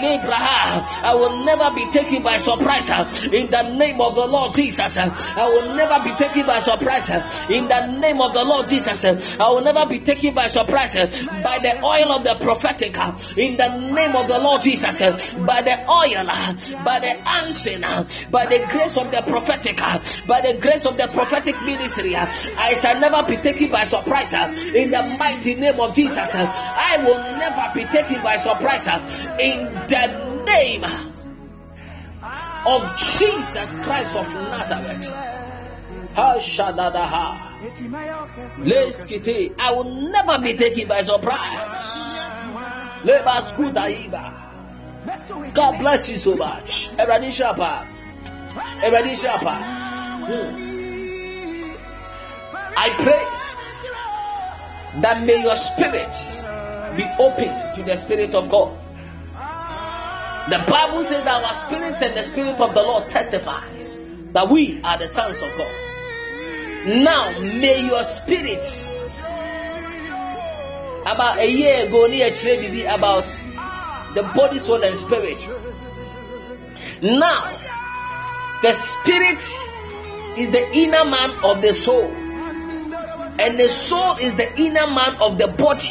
lebraha. I will never be taken by surprise uh, in the name of the Lord Jesus. Uh, I will never be taken by surprise uh, in the name of the Lord Jesus. I will never be taken by surprise by the oil of the prophetic in the name of the Lord Jesus. By the oil, by the unseen, by the grace of the prophetic, by the grace of the prophetic ministry, I shall never be taken by surprise in the mighty name of Jesus. I will never be taken by surprise in the name of Jesus Christ of Nazareth. I will never be taken by surprise. God bless you so much. Hmm. I pray that may your spirit be open to the Spirit of God. The Bible says that our spirit and the spirit of the Lord testifies that we are the sons of God. Now, may your spirits about a year ago near Chile about the body, soul, and spirit. Now, the spirit is the inner man of the soul, and the soul is the inner man of the body.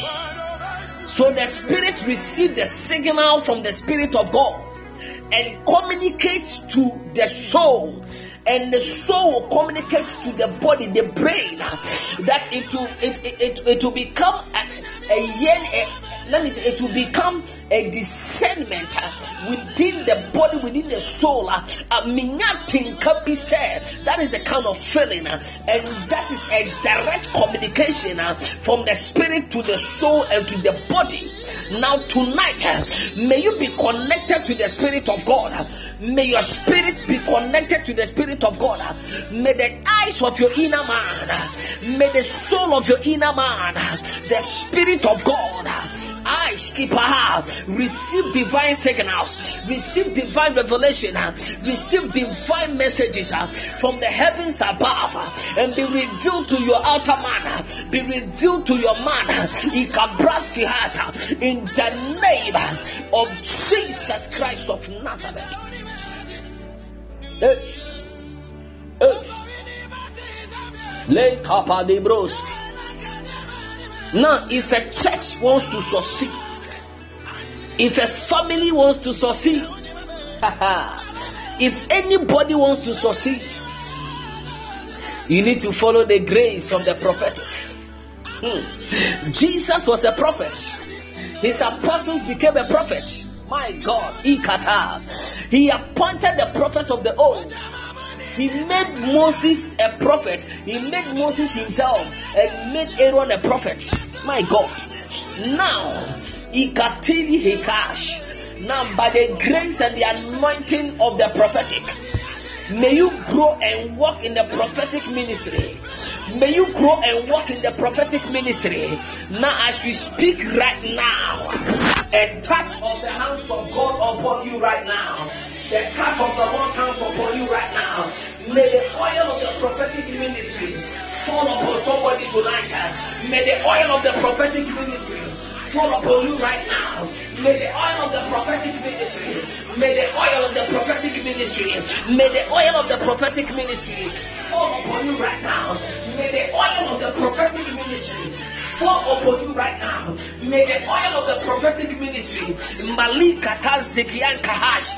So the spirit receives the signal from the spirit of God and communicates to the soul. And the soul communicates to the body, the brain, that it will it, it, it, it will become a, a, a let me say it will become a discernment uh, within the body, within the soul. Nothing can be said. That is the kind of feeling, uh, and that is a direct communication uh, from the spirit to the soul and to the body. Now, tonight, may you be connected to the Spirit of God. May your spirit be connected to the Spirit of God. May the eyes of your inner man, may the soul of your inner man, the Spirit of God, I receive divine signals, receive divine revelation, receive divine messages uh, from the heavens above, uh, and be revealed to your outer man, uh, be revealed to your man in the name of Jesus Christ of Nazareth. Eh, eh. Lay Kappa de Broski. Now, if a church wants to succeed, if a family wants to succeed, if anybody wants to succeed, you need to follow the grace of the prophetic. Hmm. Jesus was a prophet. His apostles became a prophet. My God. He appointed the prophets of the old He made Moses a prophet. He made Moses himself and made Aaron a prophet. My God. Now, Ikatili Hekash. Now, by the grace and the anointing of the prophetic, may you grow and walk in the prophetic ministry. May you grow and walk in the prophetic ministry. Now, as we speak right now, a touch of the hands of God upon you right now. The touch of the Lord's hands upon you right now. May the oil of the prophetic ministry fall upon somebody tonight. May the oil of the prophetic ministry fall upon you right now. May the oil of the prophetic ministry, may the oil of the prophetic ministry, may the oil of the prophetic ministry fall upon you right now. May the oil of the prophetic ministry fall upon you right now. May the oil of the prophetic ministry, Malika Tazikian Kahash,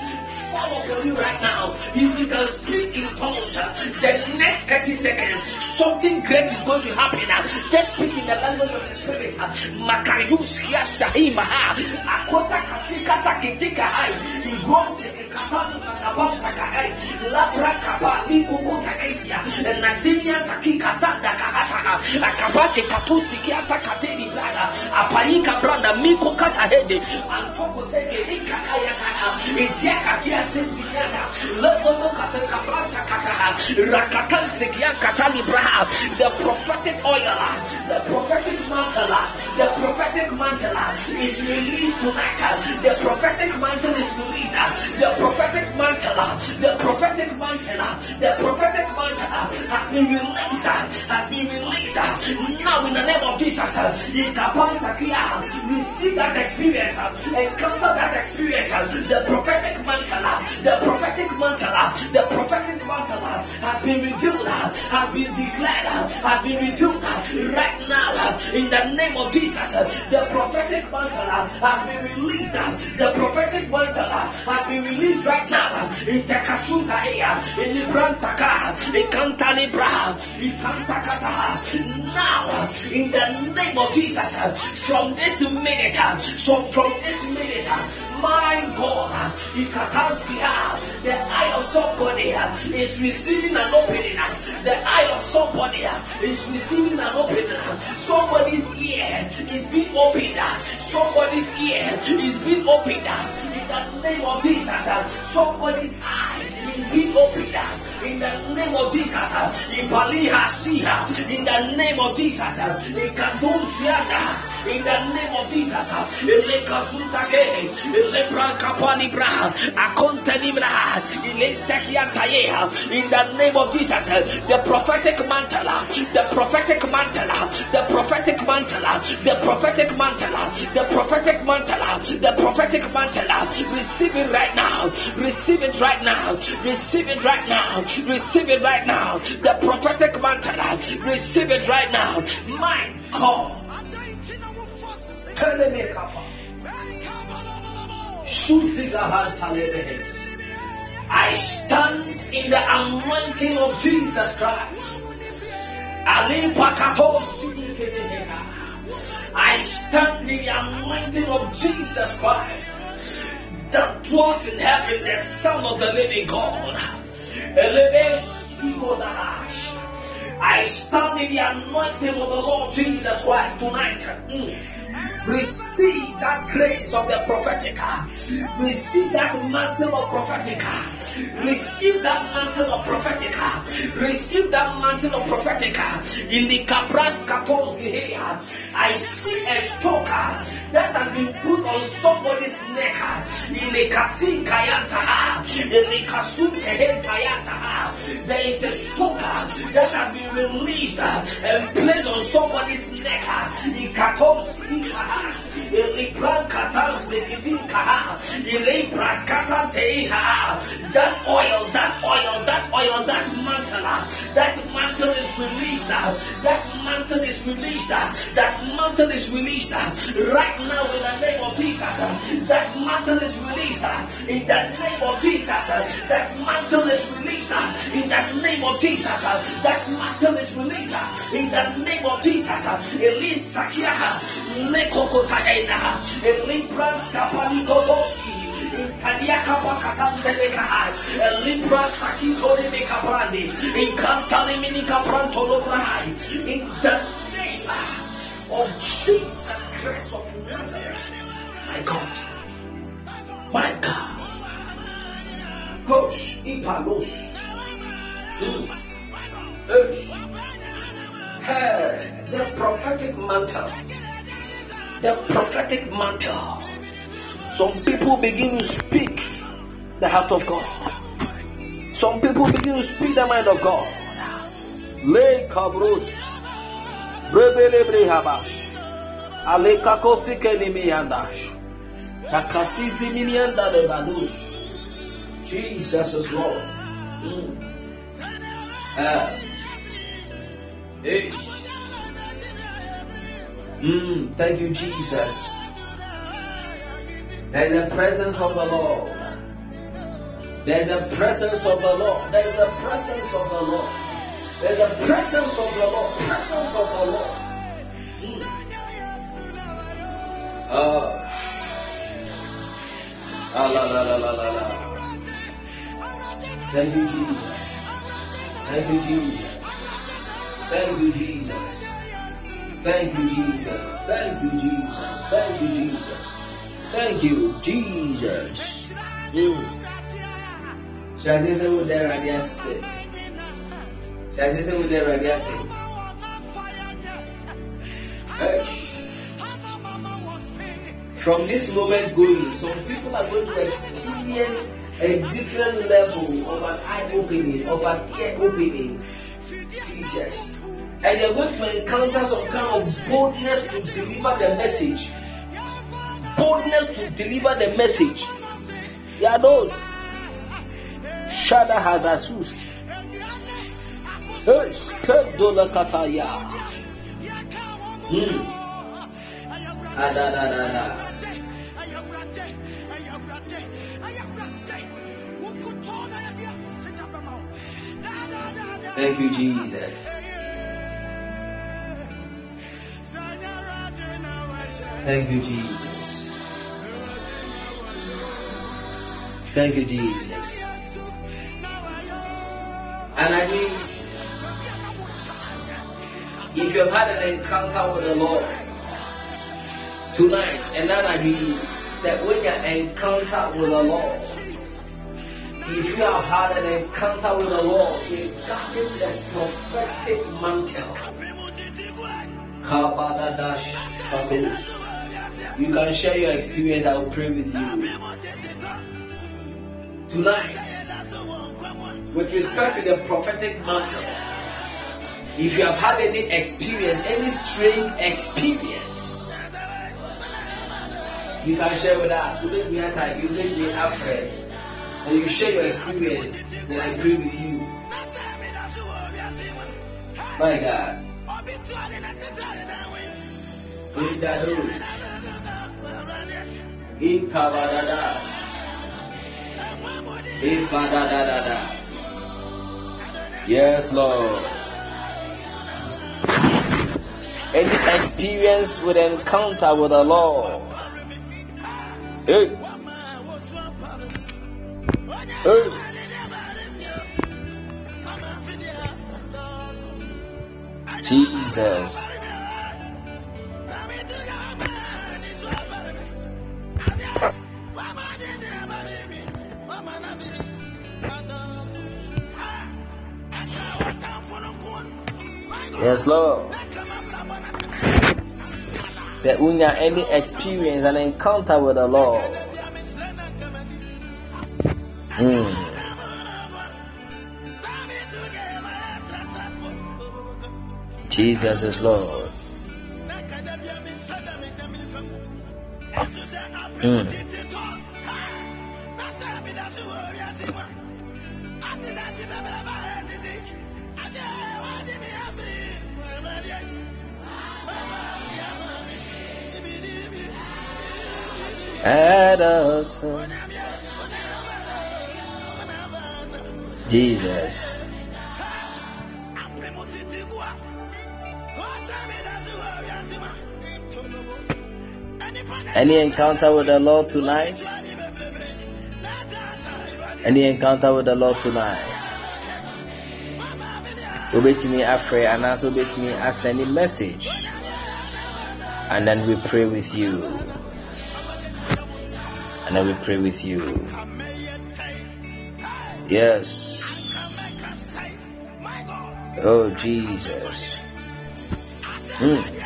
fall upon you right now. If you can speak in tongues, the next 30 seconds, something great is going to happen. Just speak in the language of the spirit. Makayus here Shahimaha. Akota Kasika Takitika Hai. Igon Kapani Makabam Takai. Labra Kapani Kuku Takaisia. Nadinia Takikata Dakahata. Akabate Katusi Kiata Kateni Brada. Apayika Branda Miko Kata Hede. Antoko Teke Ikakaya Kata. Isiaka Sia Sintiana. Lepono Kata Kabranta Kata. Rakatan Zikia Katali Braha. The prophetic oil. The prophetic mantle. The prophetic mantle is released tonight. The prophetic mantle is released. The prophetic mantle. The prophetic mantle. The prophetic mantle has been released. Has been released. Now in the name of Jesus. Receive that experience. Encounter that experience. The prophetic mantle. The prophetic mantle. The prophetic mantle has been revealed. Has been declared. Has been revealed right now. In the name of Jesus. The prophetic mantle has been released. The prophetic mantle has been released right now. In Tekasuta area. In Librantaka. In Cantalibra. In Cantakata. Now. In the name of Jesus. From this minute. So from this minute. My God, Ikataskia, the eye of somebody is receiving an opening. The eye of somebody is receiving an opening. Somebody's ear is being opened. Somebody's ear is being opened. In the name of Jesus, somebody's eye is being opened. In the name of Jesus, uh, Ibaliha Siha. In the name of Jesus, uh, Ikadusiana. In the name of Jesus, uh, Kapani Braha, Akontani Braha, Ilesakiantaye. In the name of Jesus, the prophetic mantle, the prophetic mantle, the prophetic mantle, the prophetic mantle, the prophetic mantle, the prophetic mantle. Receive it right now. Receive it right now. Receive it right now. Receive it right now. The prophetic mantle. Receive it right now. My God. I stand in the anointing of Jesus Christ. I stand in the anointing of Jesus Christ that dwells in heaven, the Son of the living God. I stand in the anointing of the Lord Jesus Christ tonight. Mm. Receive that grace of the prophetic. Receive that mantle of prophetic. Receive that mantle of prophetic. Receive that mantle of prophetic. In the Cabras Katos I see a stalker that has been put on somebody's neck. In the Kasin Kayanta. In the Kayanta. There is a stalker that has been released and placed on somebody's neck. In Katos Honest that oil, that oil, that oil, that mantle, that mantle is released. That mantle is released. That mantle is released right now in the name of Jesus. That mantle is released in the name of Jesus. That mantle is released in the name of Jesus. That mantle is released in the name of Jesus. Elisa Kiaha, Lekokotahena, Elibrans Kapalikotoski. Adiakapa katanteleka, Libra sakitole mekapande, Incantale minikapranto in the name of Jesus Christ of Nazareth. My God, my God. Hosh, ipalos. Hmm. Hey, the prophetic mantle. The prophetic mantle. Some people begin to speak the heart of God. Some people begin to speak the mind of God. Le kabros. Brebele brehabash. Ale kakosi kelimi yandash. Takasisi minianda de badush. Jesus is Lord. Mm. Uh, hey. Mm, thank you, Jesus. There's a presence of the Lord. There's a presence of the Lord. There's a presence of the Lord. There's a presence of the Lord. Presence of the Lord. Uh, ah, la, la, la, la, la, la. Thank you, Jesus. Thank you, Jesus. Thank you, Jesus. Thank you, Jesus. Thank you, Jesus. Thank you, Jesus. Thank you, Jesus. Shall I say what there I say? Shall I say what there I say? From this moment going, some people are going to experience a different level of an eye opening, of an ear opening. Jesus. And you're going to encounter some kind of boldness to deliver the message. Boldness to deliver the message. Yeah. Shada Hadasus. Kataya. Hmm. Ah. Thank you, Jesus. Thank you, Jesus. Thank you, Jesus. And I mean, if you have had an encounter with the Lord tonight, and then I mean that when you encounter with the Lord, if you have had an encounter with the Lord, you regarding the prophetic mantle, you can share your experience. I will pray with you. Tonight, with respect to the prophetic matter, if you have had any experience, any strange experience, you can share with us. So let me have you let me afraid and you share your experience, then I pray with you. My God. Yes, Lord. Any experience with encounter with the Lord? Hey. Jesus. Yes, Lord. Say, unya any experience and encounter with the Lord. Mm. Jesus is Lord. Mm. Jesus. Any encounter with the Lord tonight? Any encounter with the Lord tonight? wobɛtumi afrɛ anaasɛ wobɛtumi asend a message and then we pray with you and then we pray with you yes oh jesus mm.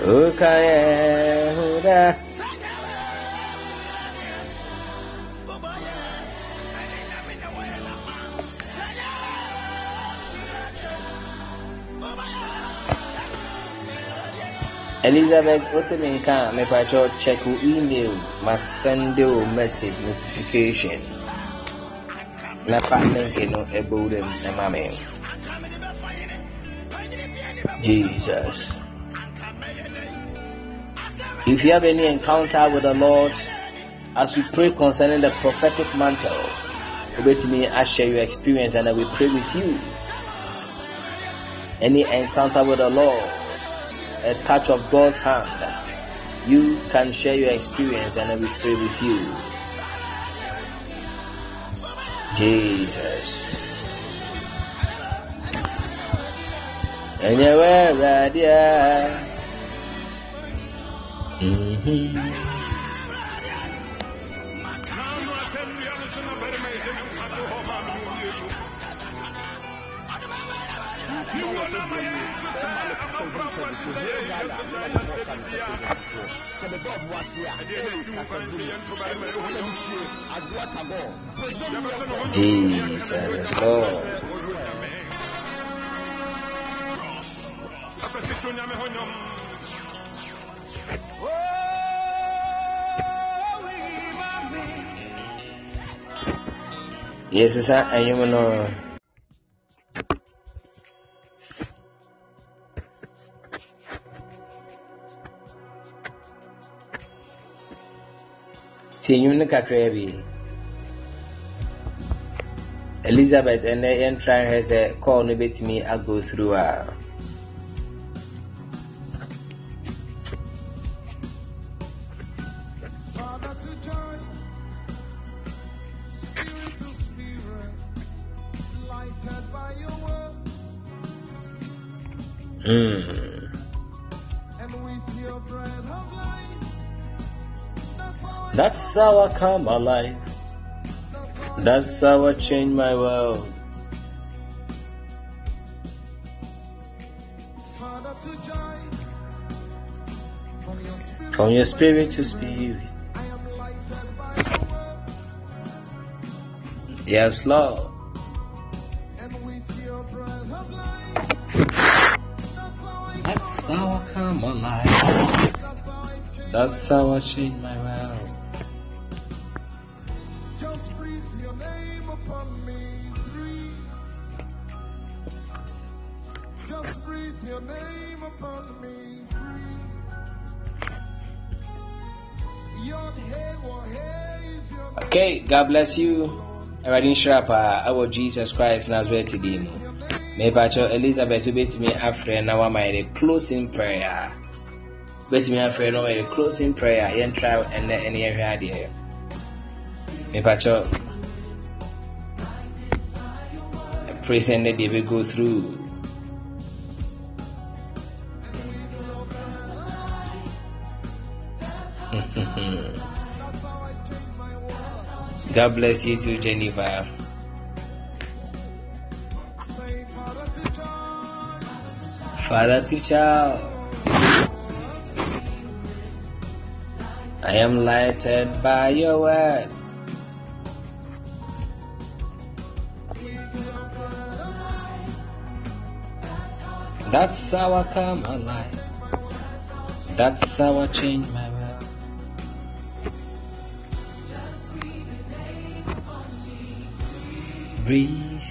Okay, Elizabeth Oteminka mepacho check your email. Ma send you message notification. Na pa link no ebo dem na me Jesus. If you have any encounter with the Lord as we pray concerning the prophetic mantle wait me, I share your experience and I will pray with you. Any encounter with the Lord a touch of God's hand, you can share your experience and I will pray with you. Jesus. Anywhere, right Mm-hmm. Jesus Lord. Yes, sir. And you know. Tie nnwom no kakraa bi elizabeth ɛnɛ yɛntra nhwɛ sɛ call no bɛtumi ago through a That's how I come alive. That's how I change my world. From your spirit to spirit. Yes, Lord. That's how I come alive. That's how I change my world. Okay, God bless you. Awurade nhyira paa ɛwɔ Jesus Christ Nazareth din mu. Mepakyɛ Elizabeth wobɛtumi afrɛ na wama yɛ closing prayer. Wobɛtumi afrɛ na wama yɛ closing prayer yɛntra ɛnɛ ɛne yɛhwɛ adeɛ. Mepakyɛ pray sɛ nnɛ deɛ bɛgo through. God bless you too, Geneva. Father to child. I am lighted by your word. That's how I come alive. That's how I change my breathe.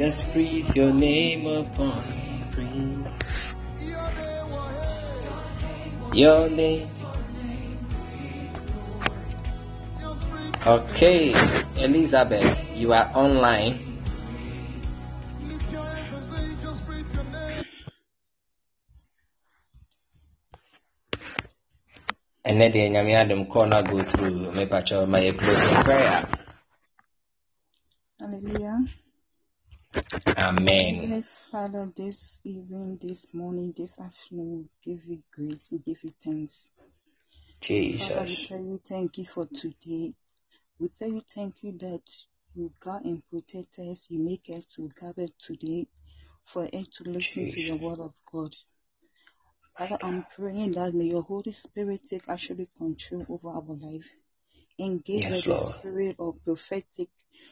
Just breathe your name upon me. Breathe. Your name. Okay, Elizabeth, you are online. Nyame adom call go through ma yɛ close in prayer Hallelujah. amen Heavenly Father, this evening, this morning, this afternoon, we give you grace, we give you thanks. Father, we jesus tell you thank you for today. We tell you thank you that you guard and protect us, you make us to gather today for us to listen to the word of God. Father, I'm praying that may your Holy Spirit take actually control over our life and give us yes the lord spirit of prophetic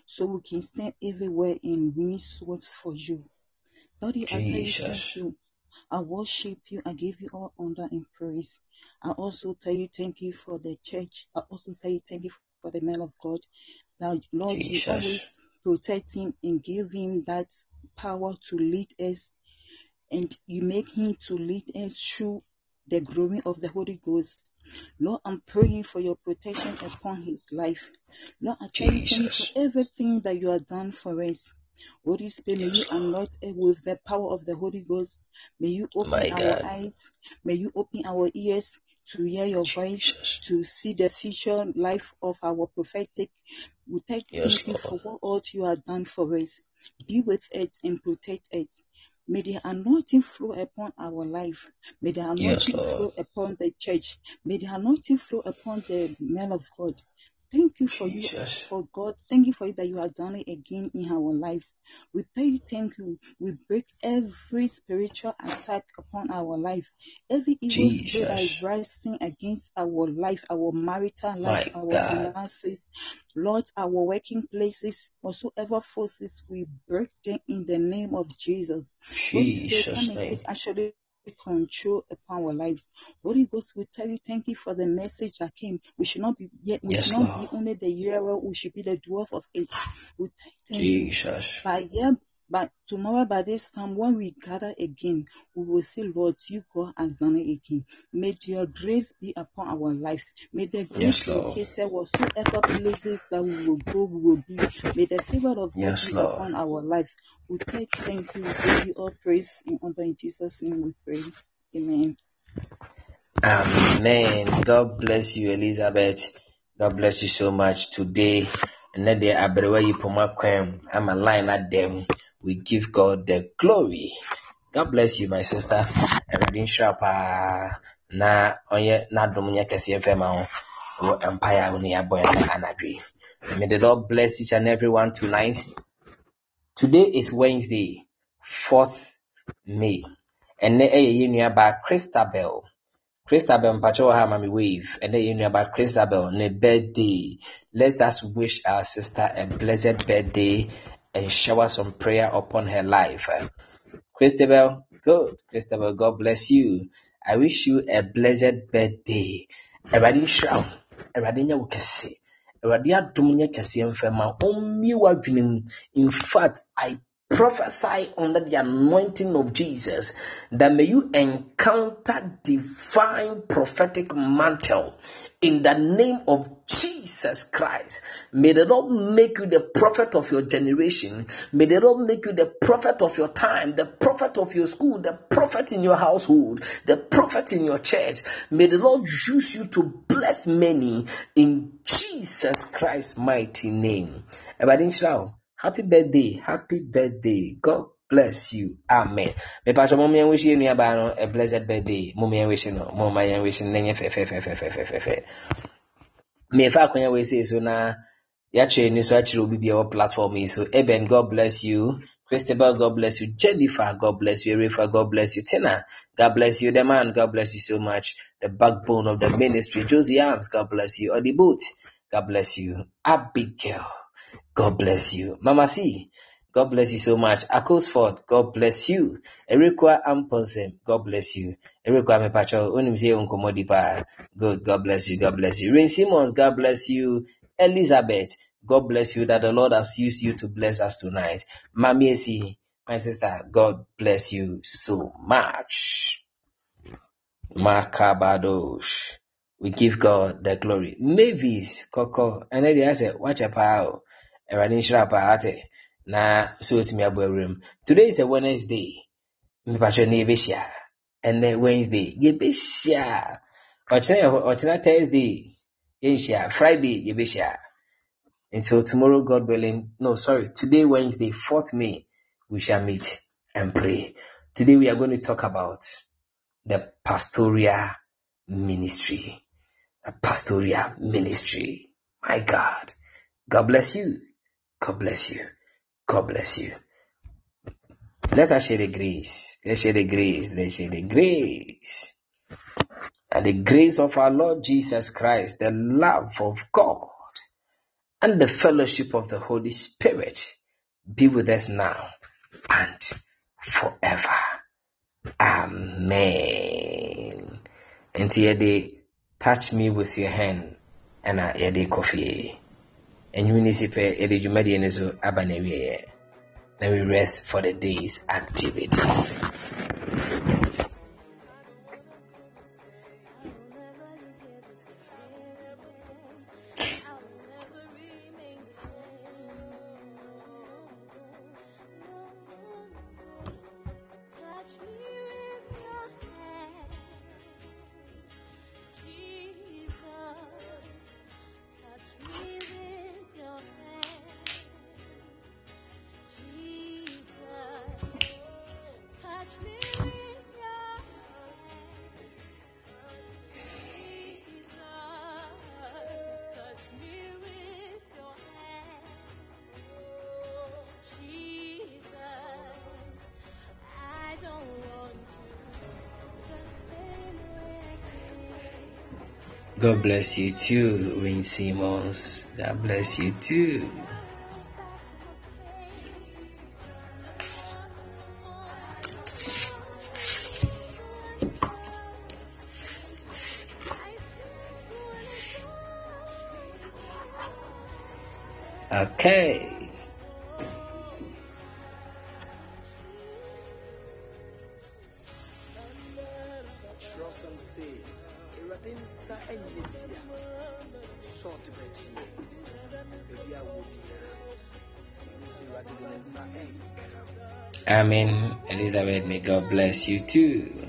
so we can stand everywhere and win swords for you. Daddy, I tell you thank you. I worship you. I give you all honor and praise. I also tell you thank you for the church. I also tell you thank you for the man of God. That Lord, you jesus always protect him and give him that power to lead us and you make him to lead us through the growing of the Holy Ghost. Lord, I'm praying for your protection upon his life. Lord, I thank you for everything that you have done for us. Holy Spirit, may you anoint with the power of the Holy Ghost. May you open my our god eyes. May you open our ears to hear your voice, to see the future life of our prophetic. We thank, yes you for what all you have done for us. Be with it and protect us. May the anointing flow upon our life. May the yes anointing lord flow upon the church. May the anointing flow upon the men of God. Thank you for you, for God. Thank you for it that you have done it again in our lives. We tell you thank you. We break every spiritual attack upon our life, every evil spirit that is rising against our life, our marital life, my our god finances, Lord, our working places, whatsoever forces, we break them in the name of Jesus. Jesus name control upon our lives. Holy Ghost, we tell you thank you for the message that came. We should not be yet we should yes not be only the hearer, we should be the dwarf of it. We thank you. jesus By year but tomorrow by this time when we gather again, we will say, Lord, you God has done it again. May your grace be upon our life. May the yes grace lord located whatsoever places that we will go, we will be. May the favor of God yes be lord upon our life. We take thank you. We give you all praise and honor in Jesus' name we pray. Amen. Amen. God bless you, Elizabeth. God bless you so much today. And then the Abrewa Yipoma Kwem. I'm a line at them. We give God the glory. God bless you, my sister. Everybody shrapa na onye na dum nya kese fema ho. Wo empire aboy na anadwe. May the Lord bless each and everyone tonight. Today is Wednesday, 4th May. And ɛyɛ yɛn nua Christabel. Christabel mpakyɛ wɔ ha ma me wave ɛnɛ Christabel ne birthday let us wish our sister a blessed birthday and shower some prayer upon her life. Christabel good. Christabel God bless you. I wish you a blessed birthday. Awurade nhyira wo. Awurade nyɛ in fact I prophesy under the anointing of Jesus that may you encounter divine prophetic mantle in the name of Jesus Christ. May the Lord make you the prophet of your generation. May the Lord make you the prophet of your time, the prophet of your school, the prophet in your household, the prophet in your church. May the Lord use you to bless many in Jesus Christ's mighty name. Happy birthday, happy birthday. God bless you. Amen. Me pacho mo yɛn wish no a blessed birthday. Mo yɛn wish no, mo ma yɛn wish no na nyɛ fɛfɛɛfɛɛfɛɛfɛ. Mmefa akonnwa wei sei so na yɛakyerɛ ni so akyerɛ obi bi a platform yi so. Eben, God bless you. Christabel, God bless you. Jennifer, God bless you. Erifa, God bless you. Tina, God bless you. The man, God bless you so much. The backbone of the ministry. Josie Arms, God bless you. Odibut, God bless you. Abigail, God bless you. Mama C, God bless you so much. Akosford, God bless you. Erikwa Amponsem, God bless you. Erikwa Mepacho, Unimse Unkomodipa, good, God bless you, God bless you. Rain Simmons, God bless you. Elizabeth, God bless you that the Lord has used you to bless us tonight. Mami Esi, my sister, God bless you so much. Makabadosh. We give God the glory. Mavis, Koko, and then I said, watch a ate. Na so to me room. Today is a Wednesday. Mpatro na yɛbɛhyia. Ɛnɛ Wednesday, yɛbɛhyia. ɔkyena ɔkyena thursday. Yɛnhyia. Friday yɛbɛhyia. Until tomorrow god willing. No sorry. Today wednesday 4th may we shall meet and pray. Today we are going to talk about the pastoral ministry. The pastoral ministry. My god. God bless you. God bless you god bless you let us share the grace let's share the grace let's share the grace and the grace of our Lord Jesus Christ, the love of God, and the fellowship of the Holy Spirit be with us now and forever. Amen. And here they touch me with your hand and I yɛde coffee. And you need to pay yɛde dwumadie no so aba na Then we rest for the day's activity. God bless you too, Wayne Simmons. God bless you too. God bless you too.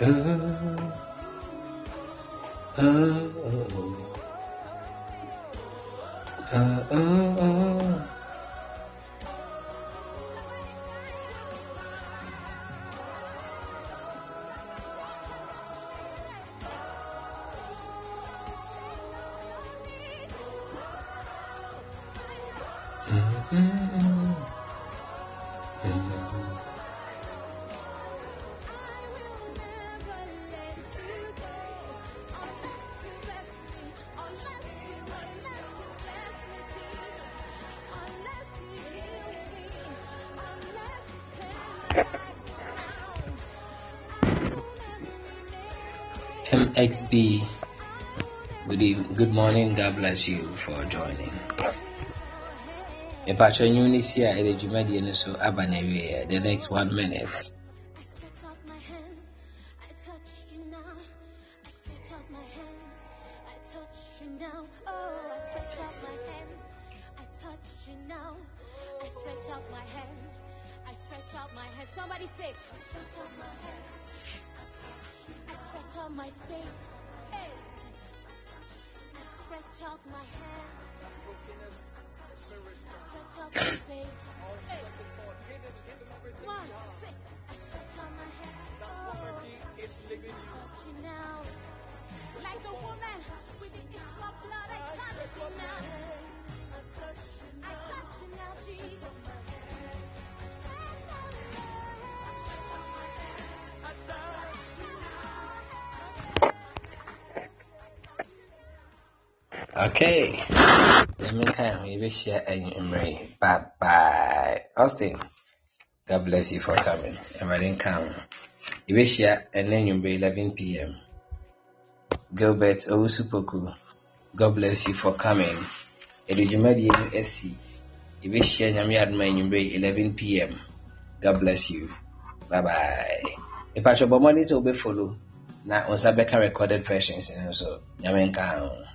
Oh, oh, XB, good, evening, good morning. God bless you for joining. Mpacho nyu ni si a ɛde dwumadie no so aba na the next one minute. Okay. Maybe share and Mary. Bye bye. Austin. God bless you for coming. Didn't come. Share and then you 11 p.m. Gilbert Owusupoku. God bless you for coming. Edu Jumadi SC. You will share Nyami Adma in 11 p.m. God bless you. Bye bye. If I should be money, so be follow. Na on Sabeka recorded versions and so Nyami Nkao.